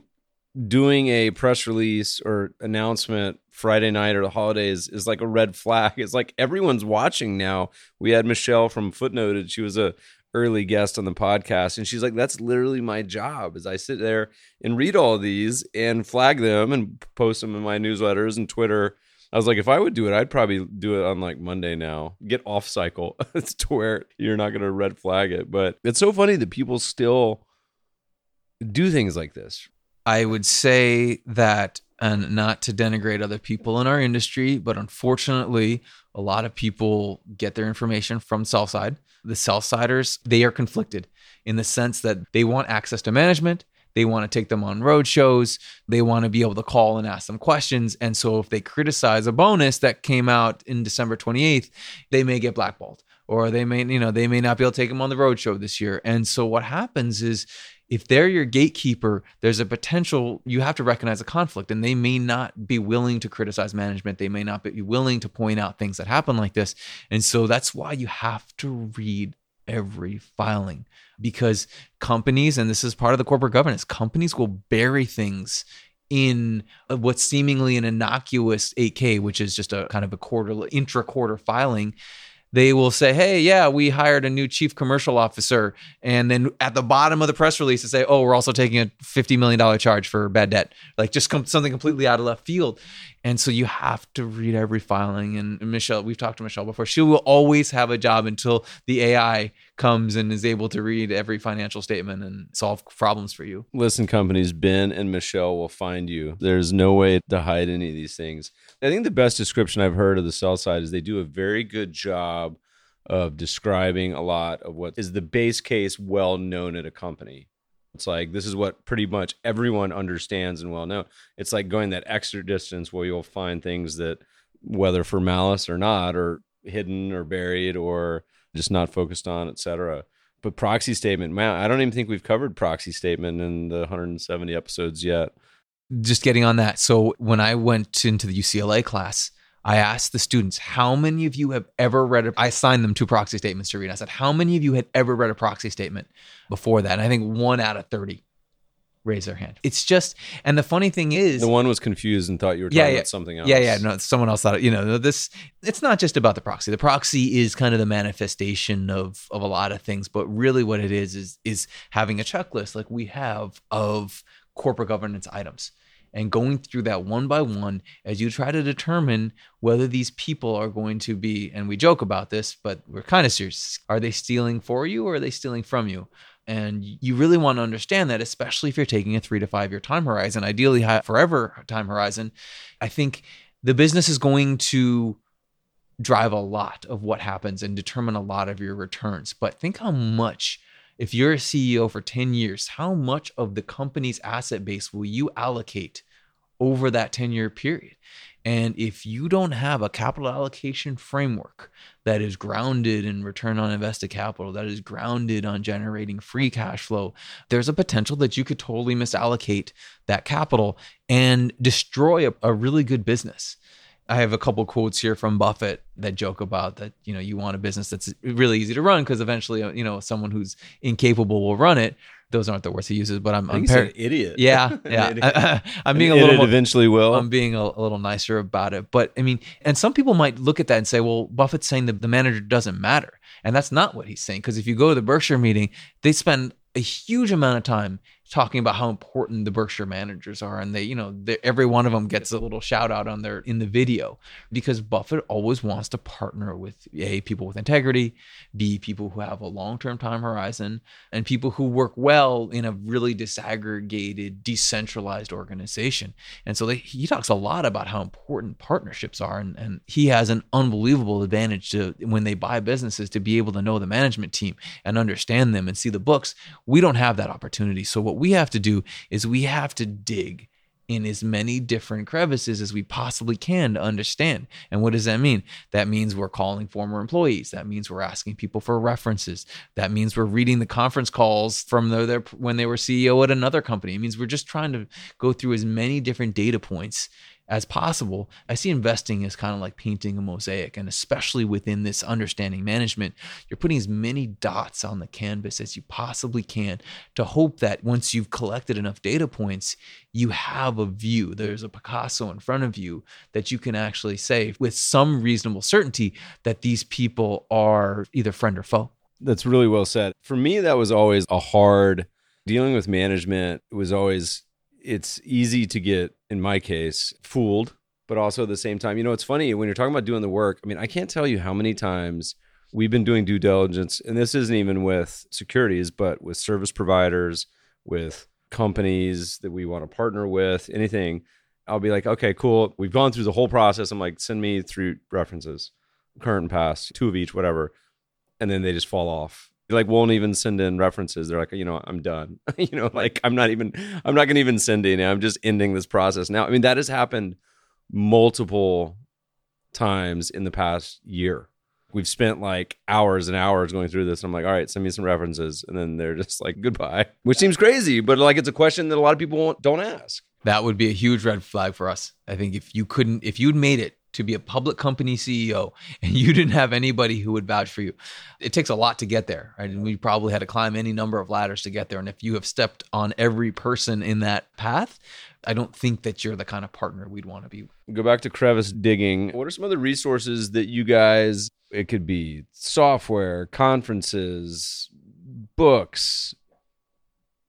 doing a press release or announcement Friday night or the holidays is like a red flag. It's like everyone's watching now. We had Michelle from Footnoted. She was a early guest on the podcast and she's like that's literally my job is i sit there and read all these and flag them and post them in my newsletters and twitter I was like, if I would do it, I'd probably do it on like Monday now. Get off cycle. it's to where you're not going to red flag it. But it's so funny that people still do things like this. I would say that, and not to denigrate other people in our industry, but unfortunately, a lot of people get their information from sell side. The sell siders, they are conflicted in the sense that they want access to management they want to take them on road shows. They want to be able to call and ask them questions. And so if they criticize a bonus that came out in December 28th, they may get blackballed or they may, you know, they may not be able to take them on the road show this year. And so what happens is if they're your gatekeeper, there's a potential you have to recognize a conflict and they may not be willing to criticize management. They may not be willing to point out things that happen like this. And so that's why you have to read every filing because companies, and this is part of the corporate governance, companies will bury things in uh, what's seemingly an innocuous 8K, which is just a kind of a quarter intra quarter filing they will say, "Hey, yeah, we hired a new chief commercial officer," and then at the bottom of the press release, they say, "Oh, we're also taking a fifty million dollar charge for bad debt," like just something completely out of left field. And so you have to read every filing. And Michelle, we've talked to Michelle before. She will always have a job until the AI comes and is able to read every financial statement and solve problems for you. Listen, companies, Ben and Michelle will find you. There's no way to hide any of these things. I think the best description I've heard of the sell side is they do a very good job of describing a lot of what is the base case well known at a company. It's like this is what pretty much everyone understands and well known. It's like going that extra distance where you'll find things that, whether for malice or not, are hidden or buried or just not focused on, etc. But proxy statement, man, I don't even think we've covered proxy statement in the 170 episodes yet. Just getting on that. So when I went into the UCLA class, I asked the students, how many of you have ever read a, I assigned them two proxy statements to read. I said, how many of you had ever read a proxy statement before that? And I think one out of 30 raised their hand. It's just, and the funny thing is, the one was confused and thought you were talking yeah, yeah, about something else. Yeah, yeah, no, someone else thought, you know, this, it's not just about the proxy. The proxy is kind of the manifestation of, of a lot of things, but really what it is, is, is having a checklist like we have of corporate governance items and going through that one by one as you try to determine whether these people are going to be, and we joke about this, but we're kind of serious. Are they stealing for you or are they stealing from you? And you really want to understand that, especially if you're taking a three to five year time horizon, ideally forever time horizon. I think the business is going to drive a lot of what happens and determine a lot of your returns. But think how much if you're a CEO for 10 years, how much of the company's asset base will you allocate over that 10 year period? And if you don't have a capital allocation framework that is grounded in return on invested capital, that is grounded on generating free cash flow, there's a potential that you could totally misallocate that capital and destroy a, a really good business. I have a couple quotes here from Buffett that joke about that, you know, you want a business that's really easy to run because eventually, uh, you know, someone who's incapable will run it. Those aren't the words he uses, but I'm, I'm par- idiot. Yeah, yeah. I, am being a little more, eventually will. I'm being a, a, little nicer about it, but I mean, and some people might look at that and say, well, Buffett's saying that the manager doesn't matter, and that's not what he's saying. Because if you go to the Berkshire meeting, they spend a huge amount of time talking about how important the Berkshire managers are, and they, you know, every one of them gets a little shout out on their in the video because Buffett always wants to partner with a people with integrity, b people who have a long term time horizon, and people who work well in a really disaggregated, decentralized organization. And so they, he talks a lot about how important partnerships are, and, and he has an unbelievable advantage to when they buy businesses to be able to know the management team and understand them and see the books. We don't have that opportunity. So what we have to do is we have to dig in as many different crevices as we possibly can to understand. And what does that mean? That means we're calling former employees. That means we're asking people for references. That means we're reading the conference calls from their, their when they were CEO at another company. It means we're just trying to go through as many different data points as possible. I see investing as kind of like painting a mosaic, and especially within this understanding management, you're putting as many dots on the canvas as you possibly can to hope that once you've collected enough data points, you have a view. There's a Picasso in front of you that you can actually say with some reasonable certainty that these people are either friend or foe. That's really well said. For me, that was always a hard dealing with management. Was always it's easy to get, in my case, fooled, but also at the same time, you know, it's funny when you're talking about doing the work. I mean, I can't tell you how many times we've been doing due diligence, and this isn't even with securities, but with service providers, with companies that we want to partner with, anything. I'll be like, okay, cool. We've gone through the whole process. I'm like, send me through references, current and past, two of each, whatever. And then they just fall off like won't even send in references. They're like, you know, I'm done. you know, like I'm not even I'm not gonna even send any. I'm just ending this process now. I mean, that has happened multiple times in the past year. We've spent like hours and hours going through this. And I'm like, all right, send me some references. And then they're just like, goodbye, which seems crazy, but like it's a question that a lot of people don't ask. That would be a huge red flag for us. I think if you couldn't, if you'd made it to be a public company CEO and you didn't have anybody who would vouch for you. It takes a lot to get there, right? And we probably had to climb any number of ladders to get there. And if you have stepped on every person in that path, I don't think that you're the kind of partner we'd want to be. Go back to crevice digging. What are some other resources that you guys, it could be software, conferences, books,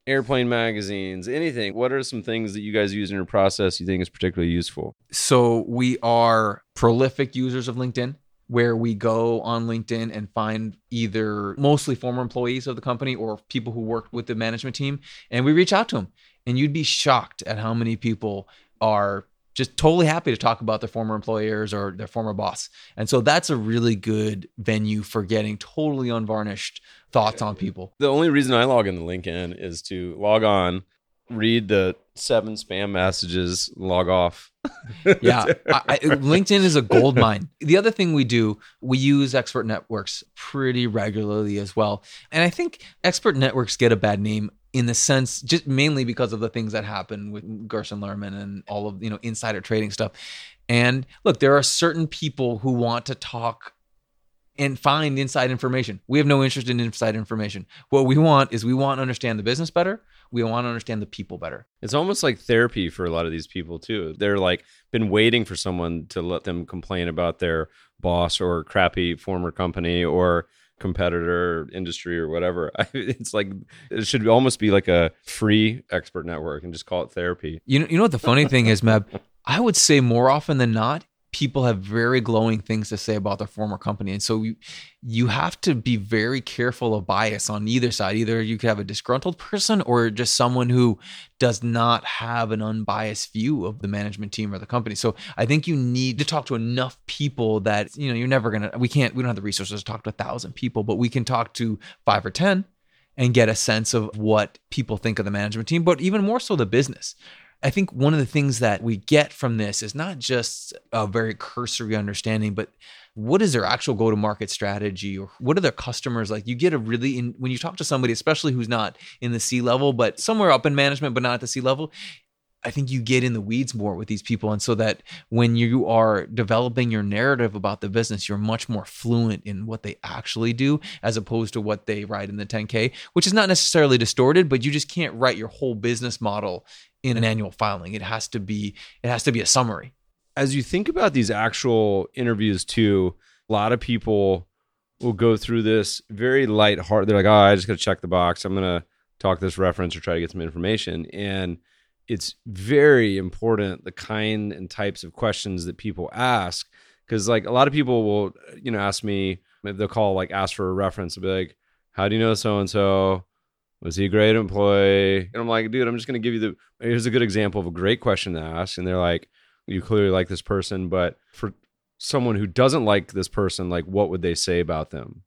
airplane magazines, anything. What are some things that you guys use in your process you think is particularly useful? So we are prolific users of LinkedIn where we go on LinkedIn and find either mostly former employees of the company or people who worked with the management team and we reach out to them and you'd be shocked at how many people are just totally happy to talk about their former employers or their former boss. And so that's a really good venue for getting totally unvarnished thoughts on people. The only reason I log into LinkedIn is to log on, read the seven spam messages, log off. yeah, I, I, LinkedIn is a gold mine. The other thing we do, we use expert networks pretty regularly as well. And I think expert networks get a bad name in the sense just mainly because of the things that happen with Gerson Lehrman and all of you know insider trading stuff. And look, there are certain people who want to talk and find inside information. We have no interest in inside information. What we want is we want to understand the business better. We want to understand the people better. It's almost like therapy for a lot of these people too. They're like been waiting for someone to let them complain about their boss or crappy former company or competitor industry or whatever. It's like it should almost be like a free expert network and just call it therapy. You know, you know what the funny thing is, Meb? I would say more often than not, people have very glowing things to say about their former company. And so you, you have to be very careful of bias on either side. Either you could have a disgruntled person or just someone who does not have an unbiased view of the management team or the company. So I think you need to talk to enough people that, you know, you're never going to, we can't, we don't have the resources to talk to a thousand people, but we can talk to five or 10 and get a sense of what people think of the management team, but even more so the business. I think one of the things that we get from this is not just a very cursory understanding, but what is their actual go to market strategy or what are their customers like? You get a really, in, when you talk to somebody, especially who's not in the C level, but somewhere up in management, but not at the C level, I think you get in the weeds more with these people. And so that when you are developing your narrative about the business, you're much more fluent in what they actually do as opposed to what they write in the 10K, which is not necessarily distorted, but you just can't write your whole business model in an annual filing. It has to be, it has to be a summary. As you think about these actual interviews too, a lot of people will go through this very light heart. They're like, oh, I just got to check the box. I'm going to talk this reference or try to get some information. And it's very important the kind and types of questions that people ask. Cause like a lot of people will, you know, ask me, they'll call like ask for a reference. They'll be like, how do you know so and so? Was he a great employee? And I'm like, dude, I'm just going to give you the. Here's a good example of a great question to ask. And they're like, you clearly like this person, but for someone who doesn't like this person, like, what would they say about them?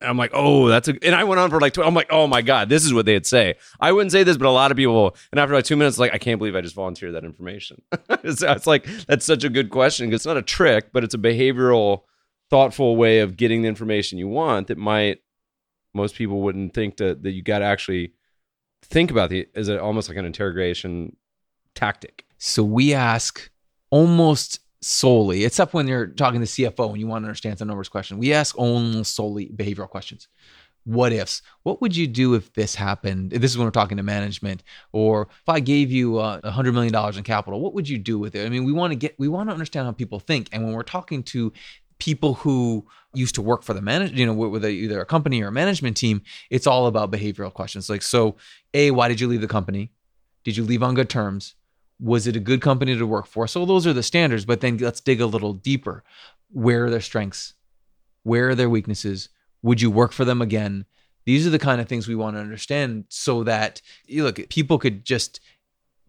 And I'm like, oh, that's a. And I went on for like, tw- I'm like, oh my god, this is what they'd say. I wouldn't say this, but a lot of people. And after like two minutes, like, I can't believe I just volunteered that information. it's, it's like that's such a good question. It's not a trick, but it's a behavioral, thoughtful way of getting the information you want that might most people wouldn't think that that you got to actually think about the is it almost like an interrogation tactic. So we ask almost solely, except when you're talking to CFO and you want to understand the numbers question, we ask almost solely behavioral questions. What ifs? What would you do if this happened? This is when we're talking to management. Or if I gave you uh, a hundred million dollars in capital, what would you do with it? I mean, we want to get, we want to understand how people think. And when we're talking to people who used to work for the manager, you know, with either a company or a management team, it's all about behavioral questions. Like, so, A, why did you leave the company? Did you leave on good terms? Was it a good company to work for? So, those are the standards, but then let's dig a little deeper. Where are their strengths? Where are their weaknesses? Would you work for them again? These are the kind of things we want to understand so that you look, people could just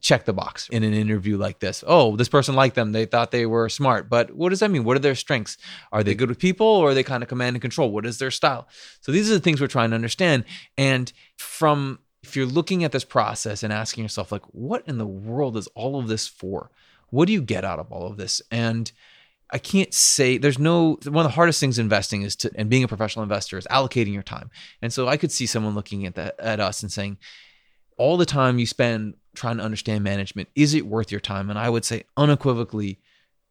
check the box in an interview like this. Oh, this person liked them. They thought they were smart. But what does that mean? What are their strengths? Are they good with people or are they kind of command and control? What is their style? So these are the things we're trying to understand. And from if you're looking at this process and asking yourself, like, what in the world is all of this for? What do you get out of all of this? And I can't say there's no one of the hardest things investing is to and being a professional investor is allocating your time. And so I could see someone looking at that at us and saying, all the time you spend trying to understand management, is it worth your time? And I would say unequivocally,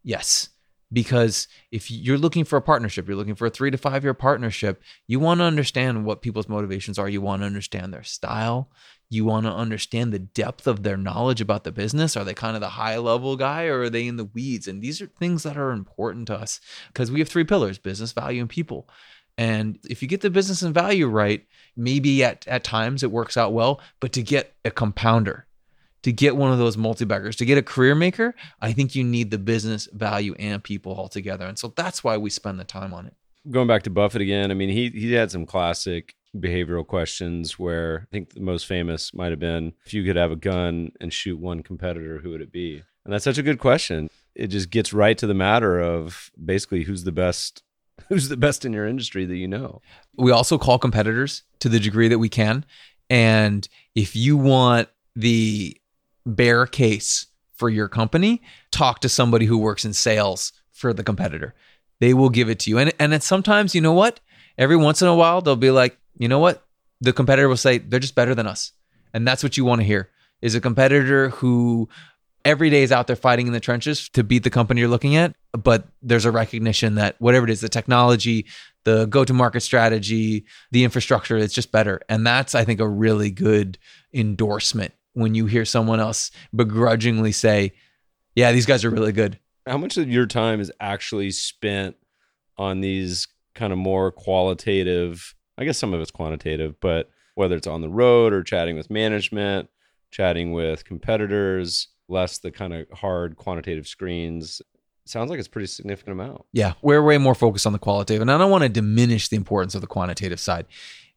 yes. Because if you're looking for a partnership, you're looking for a three to five year partnership, you want to understand what people's motivations are. You want to understand their style. You want to understand the depth of their knowledge about the business. Are they kind of the high level guy or are they in the weeds? And these are things that are important to us because we have three pillars business, value, and people. And if you get the business and value right, maybe at, at times it works out well, but to get a compounder, to get one of those multi-baggers, to get a career maker, I think you need the business value and people all together. And so that's why we spend the time on it. Going back to Buffett again, I mean, he he had some classic behavioral questions where I think the most famous might have been if you could have a gun and shoot one competitor, who would it be? And that's such a good question. It just gets right to the matter of basically who's the best who's the best in your industry that you know. We also call competitors to the degree that we can. And if you want the bear case for your company, talk to somebody who works in sales for the competitor. They will give it to you. And and sometimes, you know what? Every once in a while they'll be like, "You know what? The competitor will say they're just better than us." And that's what you want to hear. Is a competitor who every day is out there fighting in the trenches to beat the company you're looking at, but there's a recognition that whatever it is, the technology, the go to market strategy, the infrastructure, it's just better. And that's, I think, a really good endorsement when you hear someone else begrudgingly say, yeah, these guys are really good. How much of your time is actually spent on these kind of more qualitative? I guess some of it's quantitative, but whether it's on the road or chatting with management, chatting with competitors, less the kind of hard quantitative screens. Sounds like it's pretty significant amount. Yeah, we're way more focused on the qualitative, and I don't want to diminish the importance of the quantitative side.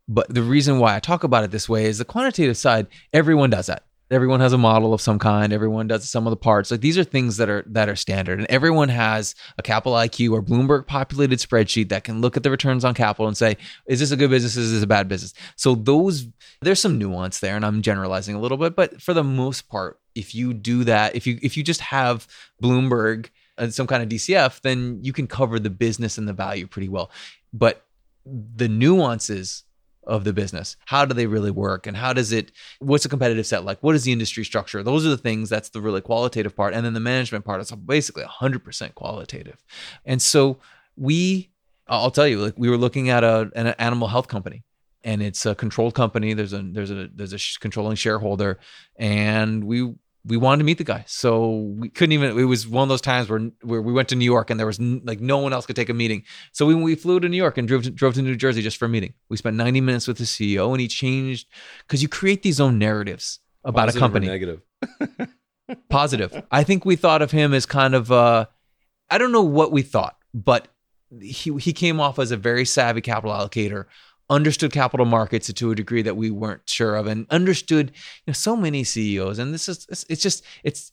But the reason why I talk about it this way is the quantitative side, everyone does that. Everyone has a model of some kind. Everyone does some of the parts. Like these are things that are that are standard, and everyone has a capital IQ or Bloomberg populated spreadsheet that can look at the returns on capital and say, is this a good business? Is this a bad business? So those there's some nuance there, and I'm generalizing a little bit, but for the most part, if you do that, if you if you just have Bloomberg Uh, some kind of DCF, then you can cover the business and the value pretty well. But the nuances of the business. How do they really work? And how does it, what's the competitive set like? What is the industry structure? Those are the things, that's the really qualitative part. And then the management part is basically 100% qualitative. And so we, I'll tell you, like we were looking at a, an animal health company and it's a controlled company. There's a, there's a, there's a controlling shareholder and we we wanted to meet the guy. So we couldn't even, it was one of those times where, where we went to New York and there was n- like no one else could take a meeting. So we, we flew to New York and drove to, drove to New Jersey just for a meeting. We spent 90 minutes with the CEO and he changed because you create these own narratives about Positive a company. negative. Positive. I think we thought of him as kind of, uh, I don't know what we thought, but he, he came off as a very savvy capital allocator understood capital markets to a degree that we weren't sure of and understood you know so many CEOs and this is it's just it's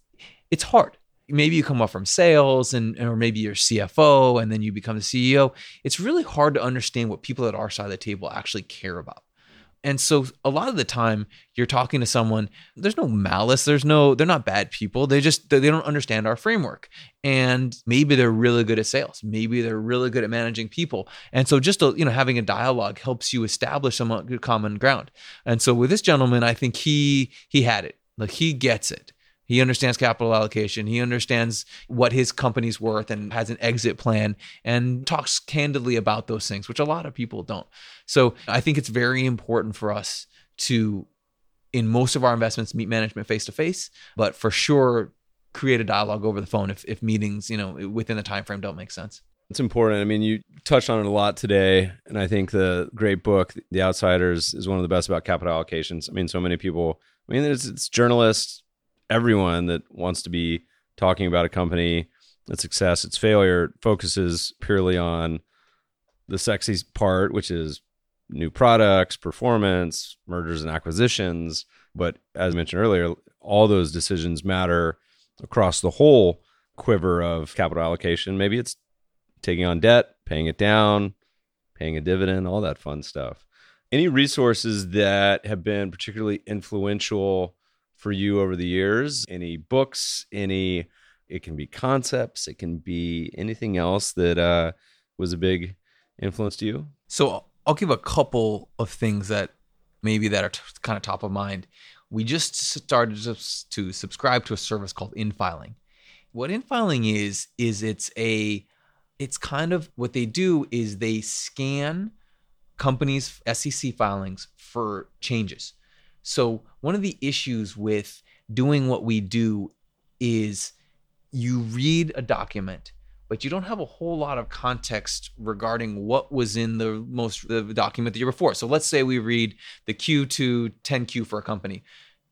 it's hard. Maybe you come up from sales and or maybe you're CFO and then you become the CEO it's really hard to understand what people at our side of the table actually care about and so a lot of the time you're talking to someone, there's no malice, there's no they're not bad people. They just they don't understand our framework. And maybe they're really good at sales. Maybe they're really good at managing people. And so just a, you know having a dialogue helps you establish some common ground. And so with this gentleman, I think he he had it. Like he gets it. He understands capital allocation. He understands what his company's worth and has an exit plan and talks candidly about those things, which a lot of people don't. So I think it's very important for us to, in most of our investments, meet management face to face, but for sure, create a dialogue over the phone if, if meetings, you know, within the time frame don't make sense. It's important. I mean, you touched on it a lot today, and I think the great book, The Outsiders, is one of the best about capital allocations. I mean, so many people. I mean, it's, it's journalists, everyone that wants to be talking about a company, its success, its failure, focuses purely on the sexy part, which is new products, performance, mergers and acquisitions. But as mentioned earlier, all those decisions matter across the whole quiver of capital allocation. Maybe it's taking on debt, paying it down, paying a dividend, all that fun stuff. Any resources that have been particularly influential for you over the years? Any books? Any? It can be concepts. It can be anything else that uh, was a big influence to you. So I'll give a couple of things that maybe that are t- kind of top of mind. We just started to, to subscribe to a service called InFiling. What InFiling is is it's a it's kind of what they do is they scan companies' SEC filings for changes. So, one of the issues with doing what we do is you read a document, but you don't have a whole lot of context regarding what was in the most the document the year before. So, let's say we read the Q2 10Q for a company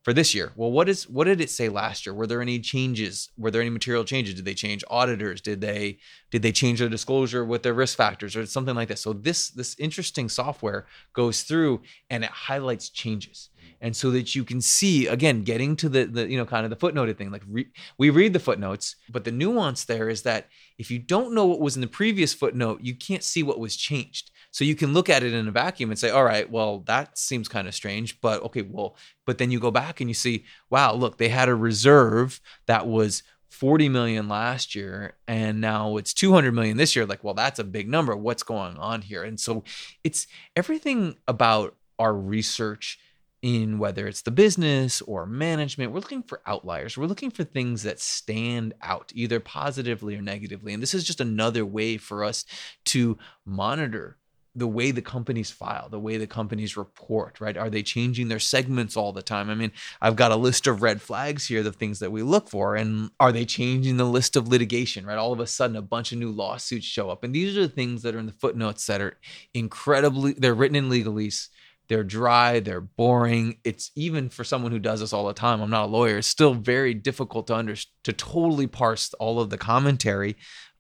for this year. Well, what is what did it say last year? Were there any changes? Were there any material changes? Did they change auditors? Did they did they change their disclosure with their risk factors or something like this? So this this interesting software goes through and it highlights changes and so that you can see again getting to the the you know kind of the footnoted thing like re- we read the footnotes but the nuance there is that if you don't know what was in the previous footnote you can't see what was changed so you can look at it in a vacuum and say all right well that seems kind of strange but okay well but then you go back and you see wow look they had a reserve that was 40 million last year and now it's 200 million this year like well that's a big number what's going on here and so it's everything about our research in whether it's the business or management, we're looking for outliers. We're looking for things that stand out, either positively or negatively. And this is just another way for us to monitor the way the companies file, the way the companies report, right? Are they changing their segments all the time? I mean, I've got a list of red flags here, the things that we look for. And are they changing the list of litigation, right? All of a sudden, a bunch of new lawsuits show up. And these are the things that are in the footnotes that are incredibly, they're written in legalese they're dry, they're boring. It's even for someone who does this all the time. I'm not a lawyer. It's still very difficult to under to totally parse all of the commentary.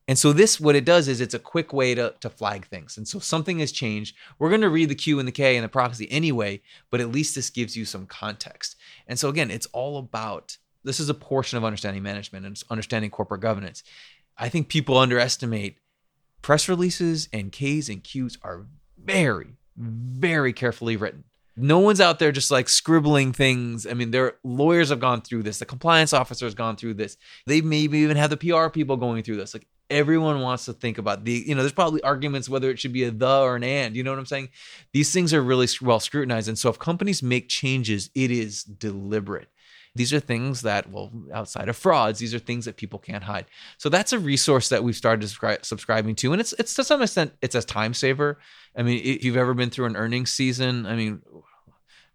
And so this what it does is it's a quick way to to flag things. And so something has changed. We're going to read the Q and the K and the proxy anyway, but at least this gives you some context. And so again, it's all about this is a portion of understanding management and understanding corporate governance. I think people underestimate press releases and Ks and Qs are very very carefully written. No one's out there just like scribbling things. I mean, their lawyers have gone through this. The compliance officer has gone through this. They maybe even have the PR people going through this. Like everyone wants to think about the, you know, there's probably arguments whether it should be a the or an and. You know what I'm saying? These things are really well scrutinized. And so if companies make changes, it is deliberate. These are things that, well, outside of frauds, these are things that people can't hide. So that's a resource that we've started subscribing to, and it's it's to some extent it's a time saver. I mean, if you've ever been through an earnings season, I mean,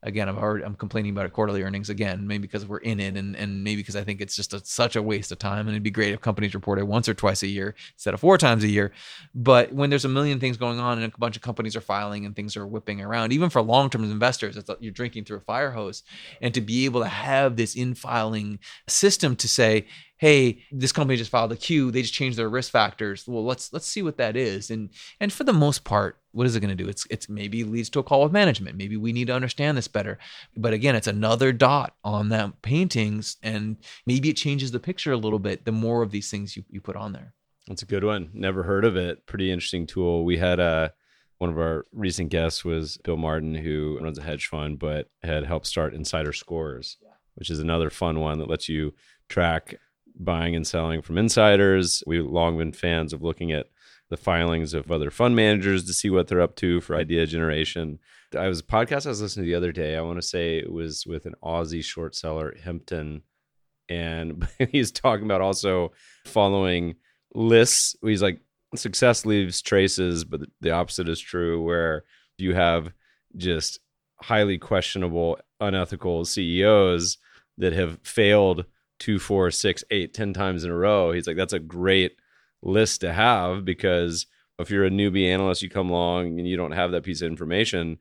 again, I'm already, I'm complaining about quarterly earnings again, maybe because we're in it, and and maybe because I think it's just a, such a waste of time, and it'd be great if companies reported once or twice a year instead of four times a year. But when there's a million things going on and a bunch of companies are filing and things are whipping around, even for long-term investors, it's you're drinking through a fire hose, and to be able to have this in-filing system to say, hey this company just filed a q they just changed their risk factors. Well let's let's see what that is. And and for the most part what is it going to do? It's it's maybe leads to a call with management. Maybe we need to understand this better. But again it's another dot on that paintings and maybe it changes the picture a little bit the more of these things you, you put on there. That's a good one. Never heard of it. Pretty interesting tool. We had a one of our recent guests was bill martin who runs a hedge fund but had helped start insider scores which is another fun one that lets you track buying and selling from insiders. We've long been fans of looking at the filings of other fund managers to see what they're up to for idea generation. I was a podcast I was listening to the other day. I want to say it was with an Aussie short seller, Hempton, and he's talking about also following lists. He's like, success leaves traces, but the opposite is true, where you have just highly questionable, unethical CEOs that have failed two, four, six, eight, ten times in a row. He's like, that's a great list to have because if you're a newbie analyst, you come along and you don't have that piece of information,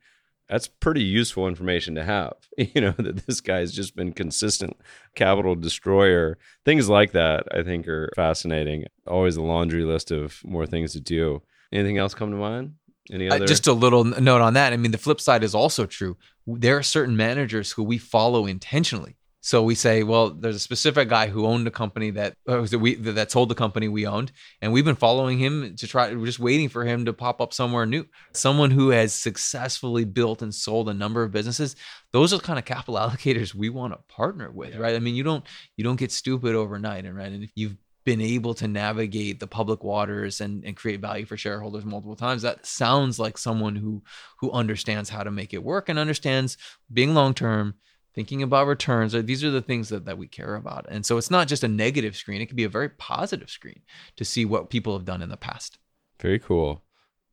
that's pretty useful information to have. You know, that this guy's just been consistent capital destroyer. Things like that, I think, are fascinating. Always a laundry list of more things to do. Anything else come to mind? Any other? Uh, just a little note on that. I mean, the flip side is also true. There are certain managers who we follow intentionally so we say, well, there's a specific guy who owned a company that uh, that we that sold the company we owned, and we've been following him to try. We're just waiting for him to pop up somewhere new. Someone who has successfully built and sold a number of businesses. Those are the kind of capital allocators we want to partner with, yeah. right? I mean, you don't you don't get stupid overnight, and right, and if you've been able to navigate the public waters and, and create value for shareholders multiple times that sounds like someone who who understands how to make it work and understands being long term thinking about returns these are the things that, that we care about. And so it's not just a negative screen it can be a very positive screen to see what people have done in the past. Very cool.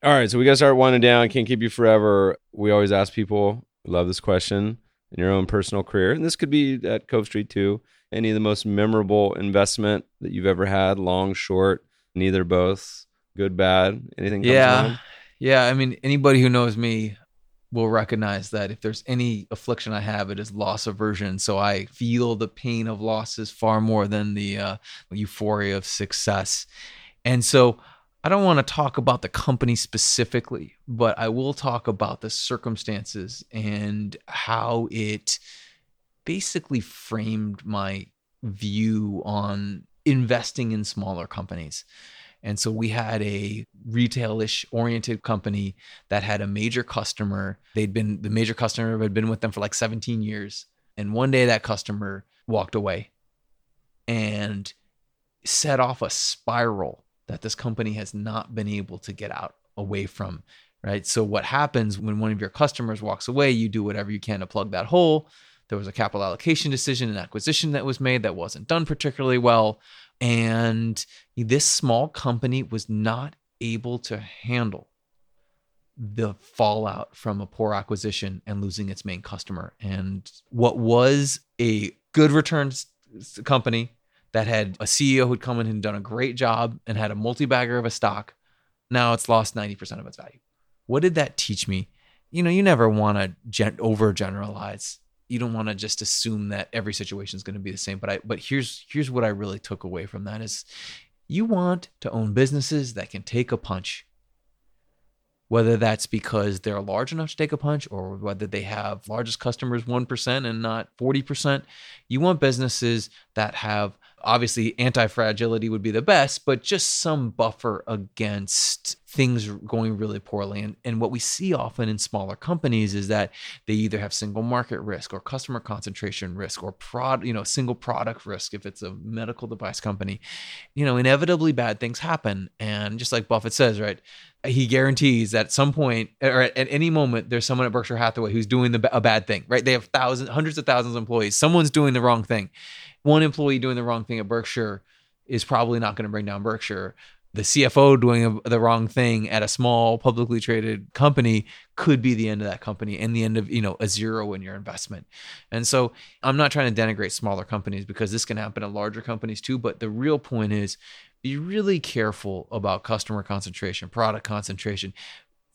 All right so we got to start winding down. Can't keep you forever. We always ask people love this question in your own personal career. And this could be at cove street too. Any of the most memorable investment that you've ever had long short neither both good bad anything yeah. yeah i mean anybody who knows me will recognize that if there's any affliction I have, it is loss aversion. So I feel the pain of losses far more than the uh, euphoria of success. And so I don't want to talk about the company specifically, but I will talk about the circumstances and how it basically framed my view on investing in smaller companies. And so we had a retailish oriented company that had a major customer. They'd been the major customer had been with them for like 17 years. And one day that customer walked away and set off a spiral that this company has not been able to get out away from. Right. So what happens when one of your customers walks away, you do whatever you can to plug that hole. There was a capital allocation decision and acquisition that was made that wasn't done particularly well. And this small company was not able to handle the fallout from a poor acquisition and losing its main customer. And what was a good returns company that had a CEO who'd come in and done a great job and had a multi bagger of a stock, now it's lost 90% of its value. What did that teach me? You know, you never want to gen- overgeneralize you don't want to just assume that every situation is going to be the same but i but here's here's what i really took away from that is you want to own businesses that can take a punch. Whether that's because they're large enough to take a punch or whether they have largest customers 1% and not 40% you want businesses that have obviously anti-fragility would be the best but just some buffer against things going really poorly. And, and what we see often in smaller companies is that they either have single market risk or customer concentration risk or prod you know single product risk if it's a medical device company. You know inevitably bad things happen. And just like buffett says right he guarantees that at some point or at, any moment there's someone at berkshire hathaway who's doing the, a bad thing right? They have thousands hundreds of thousands of employees. Someone's doing the wrong thing one employee doing the wrong thing at Berkshire is probably not going to bring down Berkshire. the CFO doing the wrong thing at a small publicly traded company could be the end of that company and the end of you know a zero in your investment. And so I'm not trying to denigrate smaller companies because this can happen at larger companies too. But the real point is be really careful about customer concentration, product concentration.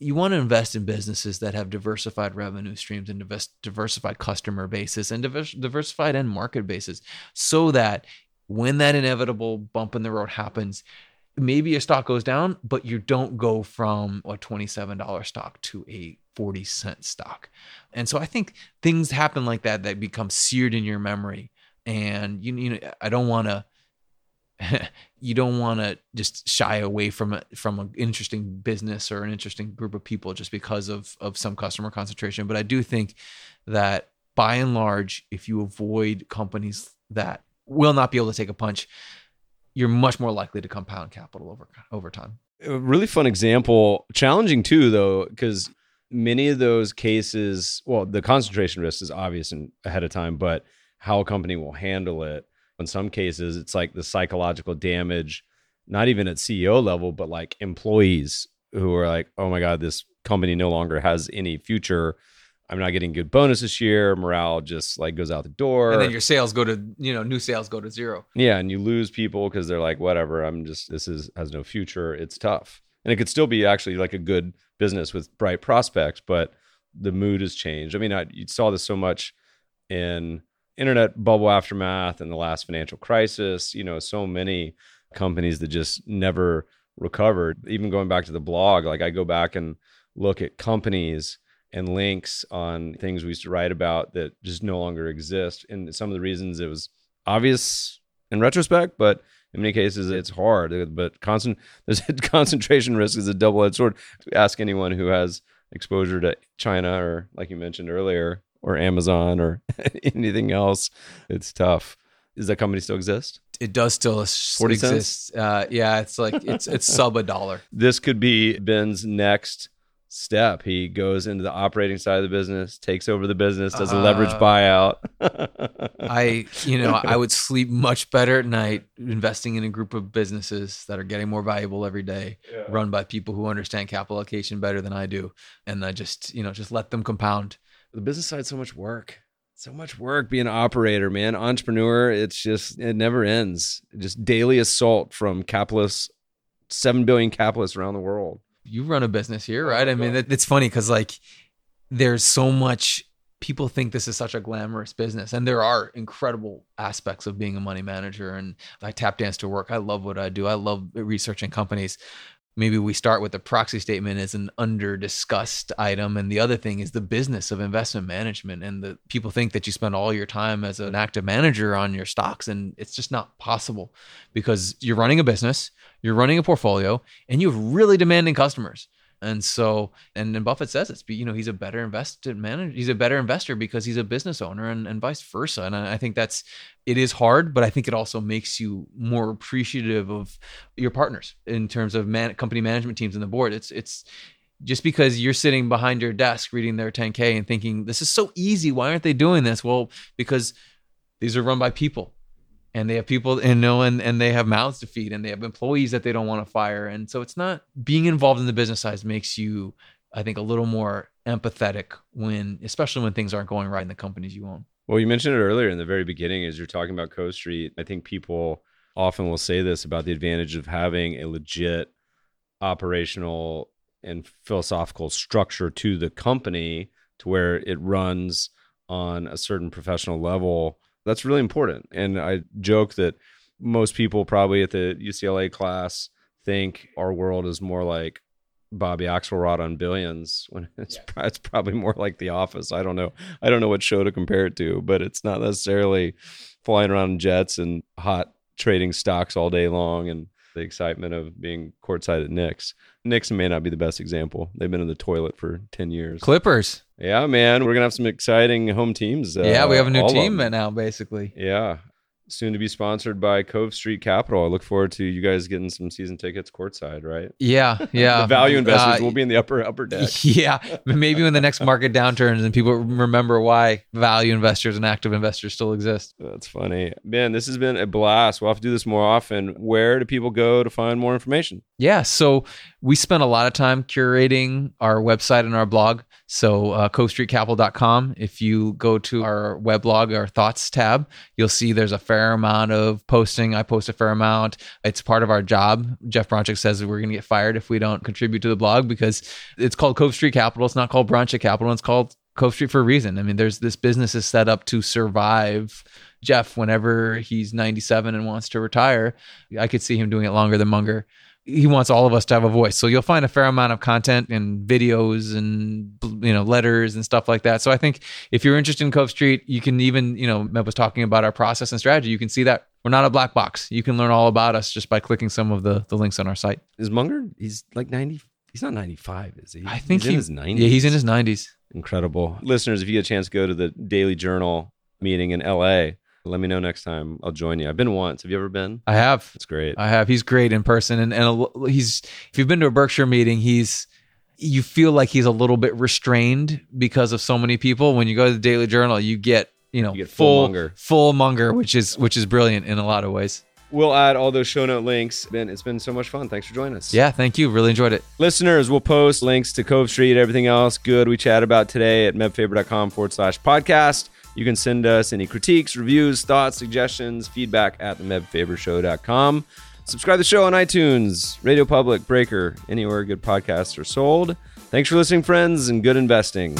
You want to invest in businesses that have diversified revenue streams and diversified customer bases and diversified end market bases so that when that inevitable bump in the road happens, maybe your stock goes down, but you don't go from a $27 stock to a 40 cent stock. And so I think things happen like that that become seared in your memory. And you, you know, I don't want to you don't want to just shy away from it from an interesting business or an interesting group of people just because of of some customer concentration but i do think that by and large if you avoid companies that will not be able to take a punch you're much more likely to compound capital over over time. A really fun example, challenging too though, because many of those cases, well, the concentration risk is obvious and ahead of time, but how a company will handle it. In some cases, it's like the psychological damage, not even at CEO level, but like employees who are like, oh my God, this company no longer has any future I'm not getting good bonus this year. Morale just like goes out the door. And then your sales go to, you know, new sales go to zero. Yeah. And you lose people because they're like, whatever, I'm just, this is, has no future. It's tough. And it could still be actually like a good business with bright prospects, but the mood has changed. I mean, I, you saw this so much in internet bubble aftermath and the last financial crisis, you know, so many companies that just never recovered. Even going back to the blog, like I go back and look at companies and links on things we used to write about that just no longer exist. And some of the reasons it was obvious in retrospect, but in many cases it's hard. But constant there's concentration risk is a double edged sword. Ask anyone who has exposure to China or like you mentioned earlier, or Amazon or anything else. It's tough. Does that company still exist? It does still exist. Uh, yeah, it's like it's it's sub a dollar. This could be Ben's next step. He goes into the operating side of the business, takes over the business, does a leverage uh, buyout. I, you know, I would sleep much better at night investing in a group of businesses that are getting more valuable every day, yeah. run by people who understand capital allocation better than I do, and I just, you know, just let them compound. The business side, so much work. So much work being an operator, man. Entrepreneur, it's just it never ends. Just daily assault from capitalists, seven billion capitalists around the world you run a business here, oh right? I mean, it's funny because like there's so much people think this is such a glamorous business and there are incredible aspects of being a money manager and i tap dance to work i love what i do i love researching companies maybe we start with the proxy statement as an under discussed item. And the other thing is the business of investment management and the people think that you spend all your time as an active manager on your stocks and it's just not possible because you're running a business you're running a portfolio and you have really demanding customers and so, and then Buffett says it's, you know, he's a better invested manager. He's a better investor because he's a business owner and, and vice versa. And I think that's, it is hard, but I think it also makes you more appreciative of your partners in terms of man, company management teams and the board. It's, it's, just because you're sitting behind your desk reading their 10K and thinking, this is so easy. Why aren't they doing this? Well, because these are run by people and they have people and know and, and they have mouths to feed and they have employees that they don't want to fire and so it's not being involved in the business side makes you i think a little more empathetic when especially when things aren't going right in the companies you own. Well you mentioned it earlier in the very beginning as you're talking about Cove Street. I think people often will say this about the advantage of having a legit operational and philosophical structure to the company to where it runs on a certain professional level that's really important. And I joke that most people probably at the UCLA class think our world is more like Bobby Axelrod on Billions when it's yeah. it's probably more like The Office. I don't know. I don't know what show to compare it to, but it's not necessarily flying around in jets and hot trading stocks all day long and the excitement of being courtside at Knicks. Knicks may not be the best example. They've been in the toilet for 10 years. Clippers. Yeah, man. We're going to have some exciting home teams. Uh, yeah, we have a new team now, basically. Yeah. soon to be sponsored by Cove Street Capital. I look forward to you guys getting some season tickets courtside, right? Yeah, yeah. the value investors Uh, will be in the upper upper deck. Yeah, maybe when the next market downturns and people remember why value investors and active investors still exist. That's funny. Man, this has been a blast. We'll have to do this more often. Where do people go to find more information? Yeah, so we spent a lot of time curating our website and our blog. So, uh, covestreetcapital.com. If you go to our weblog, our thoughts tab, you'll see there's a fair amount of posting. I post a fair amount. It's part of our job. Jeff Bronchick says we're going to get fired if we don't contribute to the blog because it's called Cove Street Capital. It's not called Bronchick Capital. It's called Cove Street for a reason. I mean, there's this business is set up to survive. Jeff, whenever he's 97 and wants to retire, I could see him doing it longer than Munger he wants all of us to have a voice. So you'll find a fair amount of content and videos and you know letters and stuff like that. So I think if you're interested in Cove Street, you can even you know Meb was talking about our process and strategy. You can see that we're not a black box. You can learn all about us just by clicking some of the the links on our site. Is Munger? He's like 90. He's not 95, is he? I think he's in his 90s. Yeah, he's in his 90s. Incredible. Listeners, if you get a chance go to the Daily Journal meeting in LA, let me know next time. I'll join you. I've been once. Have you ever been? I have. It's great. I have. He's great in person, and and a he's. If you've been to a Berkshire meeting, he's. You feel like he's a little bit restrained because of so many people. When you go to the Daily Journal, you get you know You get full full Munger. full Munger, which is which is brilliant in a lot of ways. We'll add all those show note links. Ben, it's been so much fun. Thanks for joining us. Yeah, thank you. Really enjoyed it. Listeners, we'll post links to Cove Street, everything else good we chat about today at mebfaber.com forward slash podcast. You can send us any critiques, reviews, thoughts, suggestions, feedback at the mebfabershow.com. Subscribe to the show on iTunes, Radio Public, Breaker, anywhere good podcasts are sold. Thanks for listening, friends, and good investing.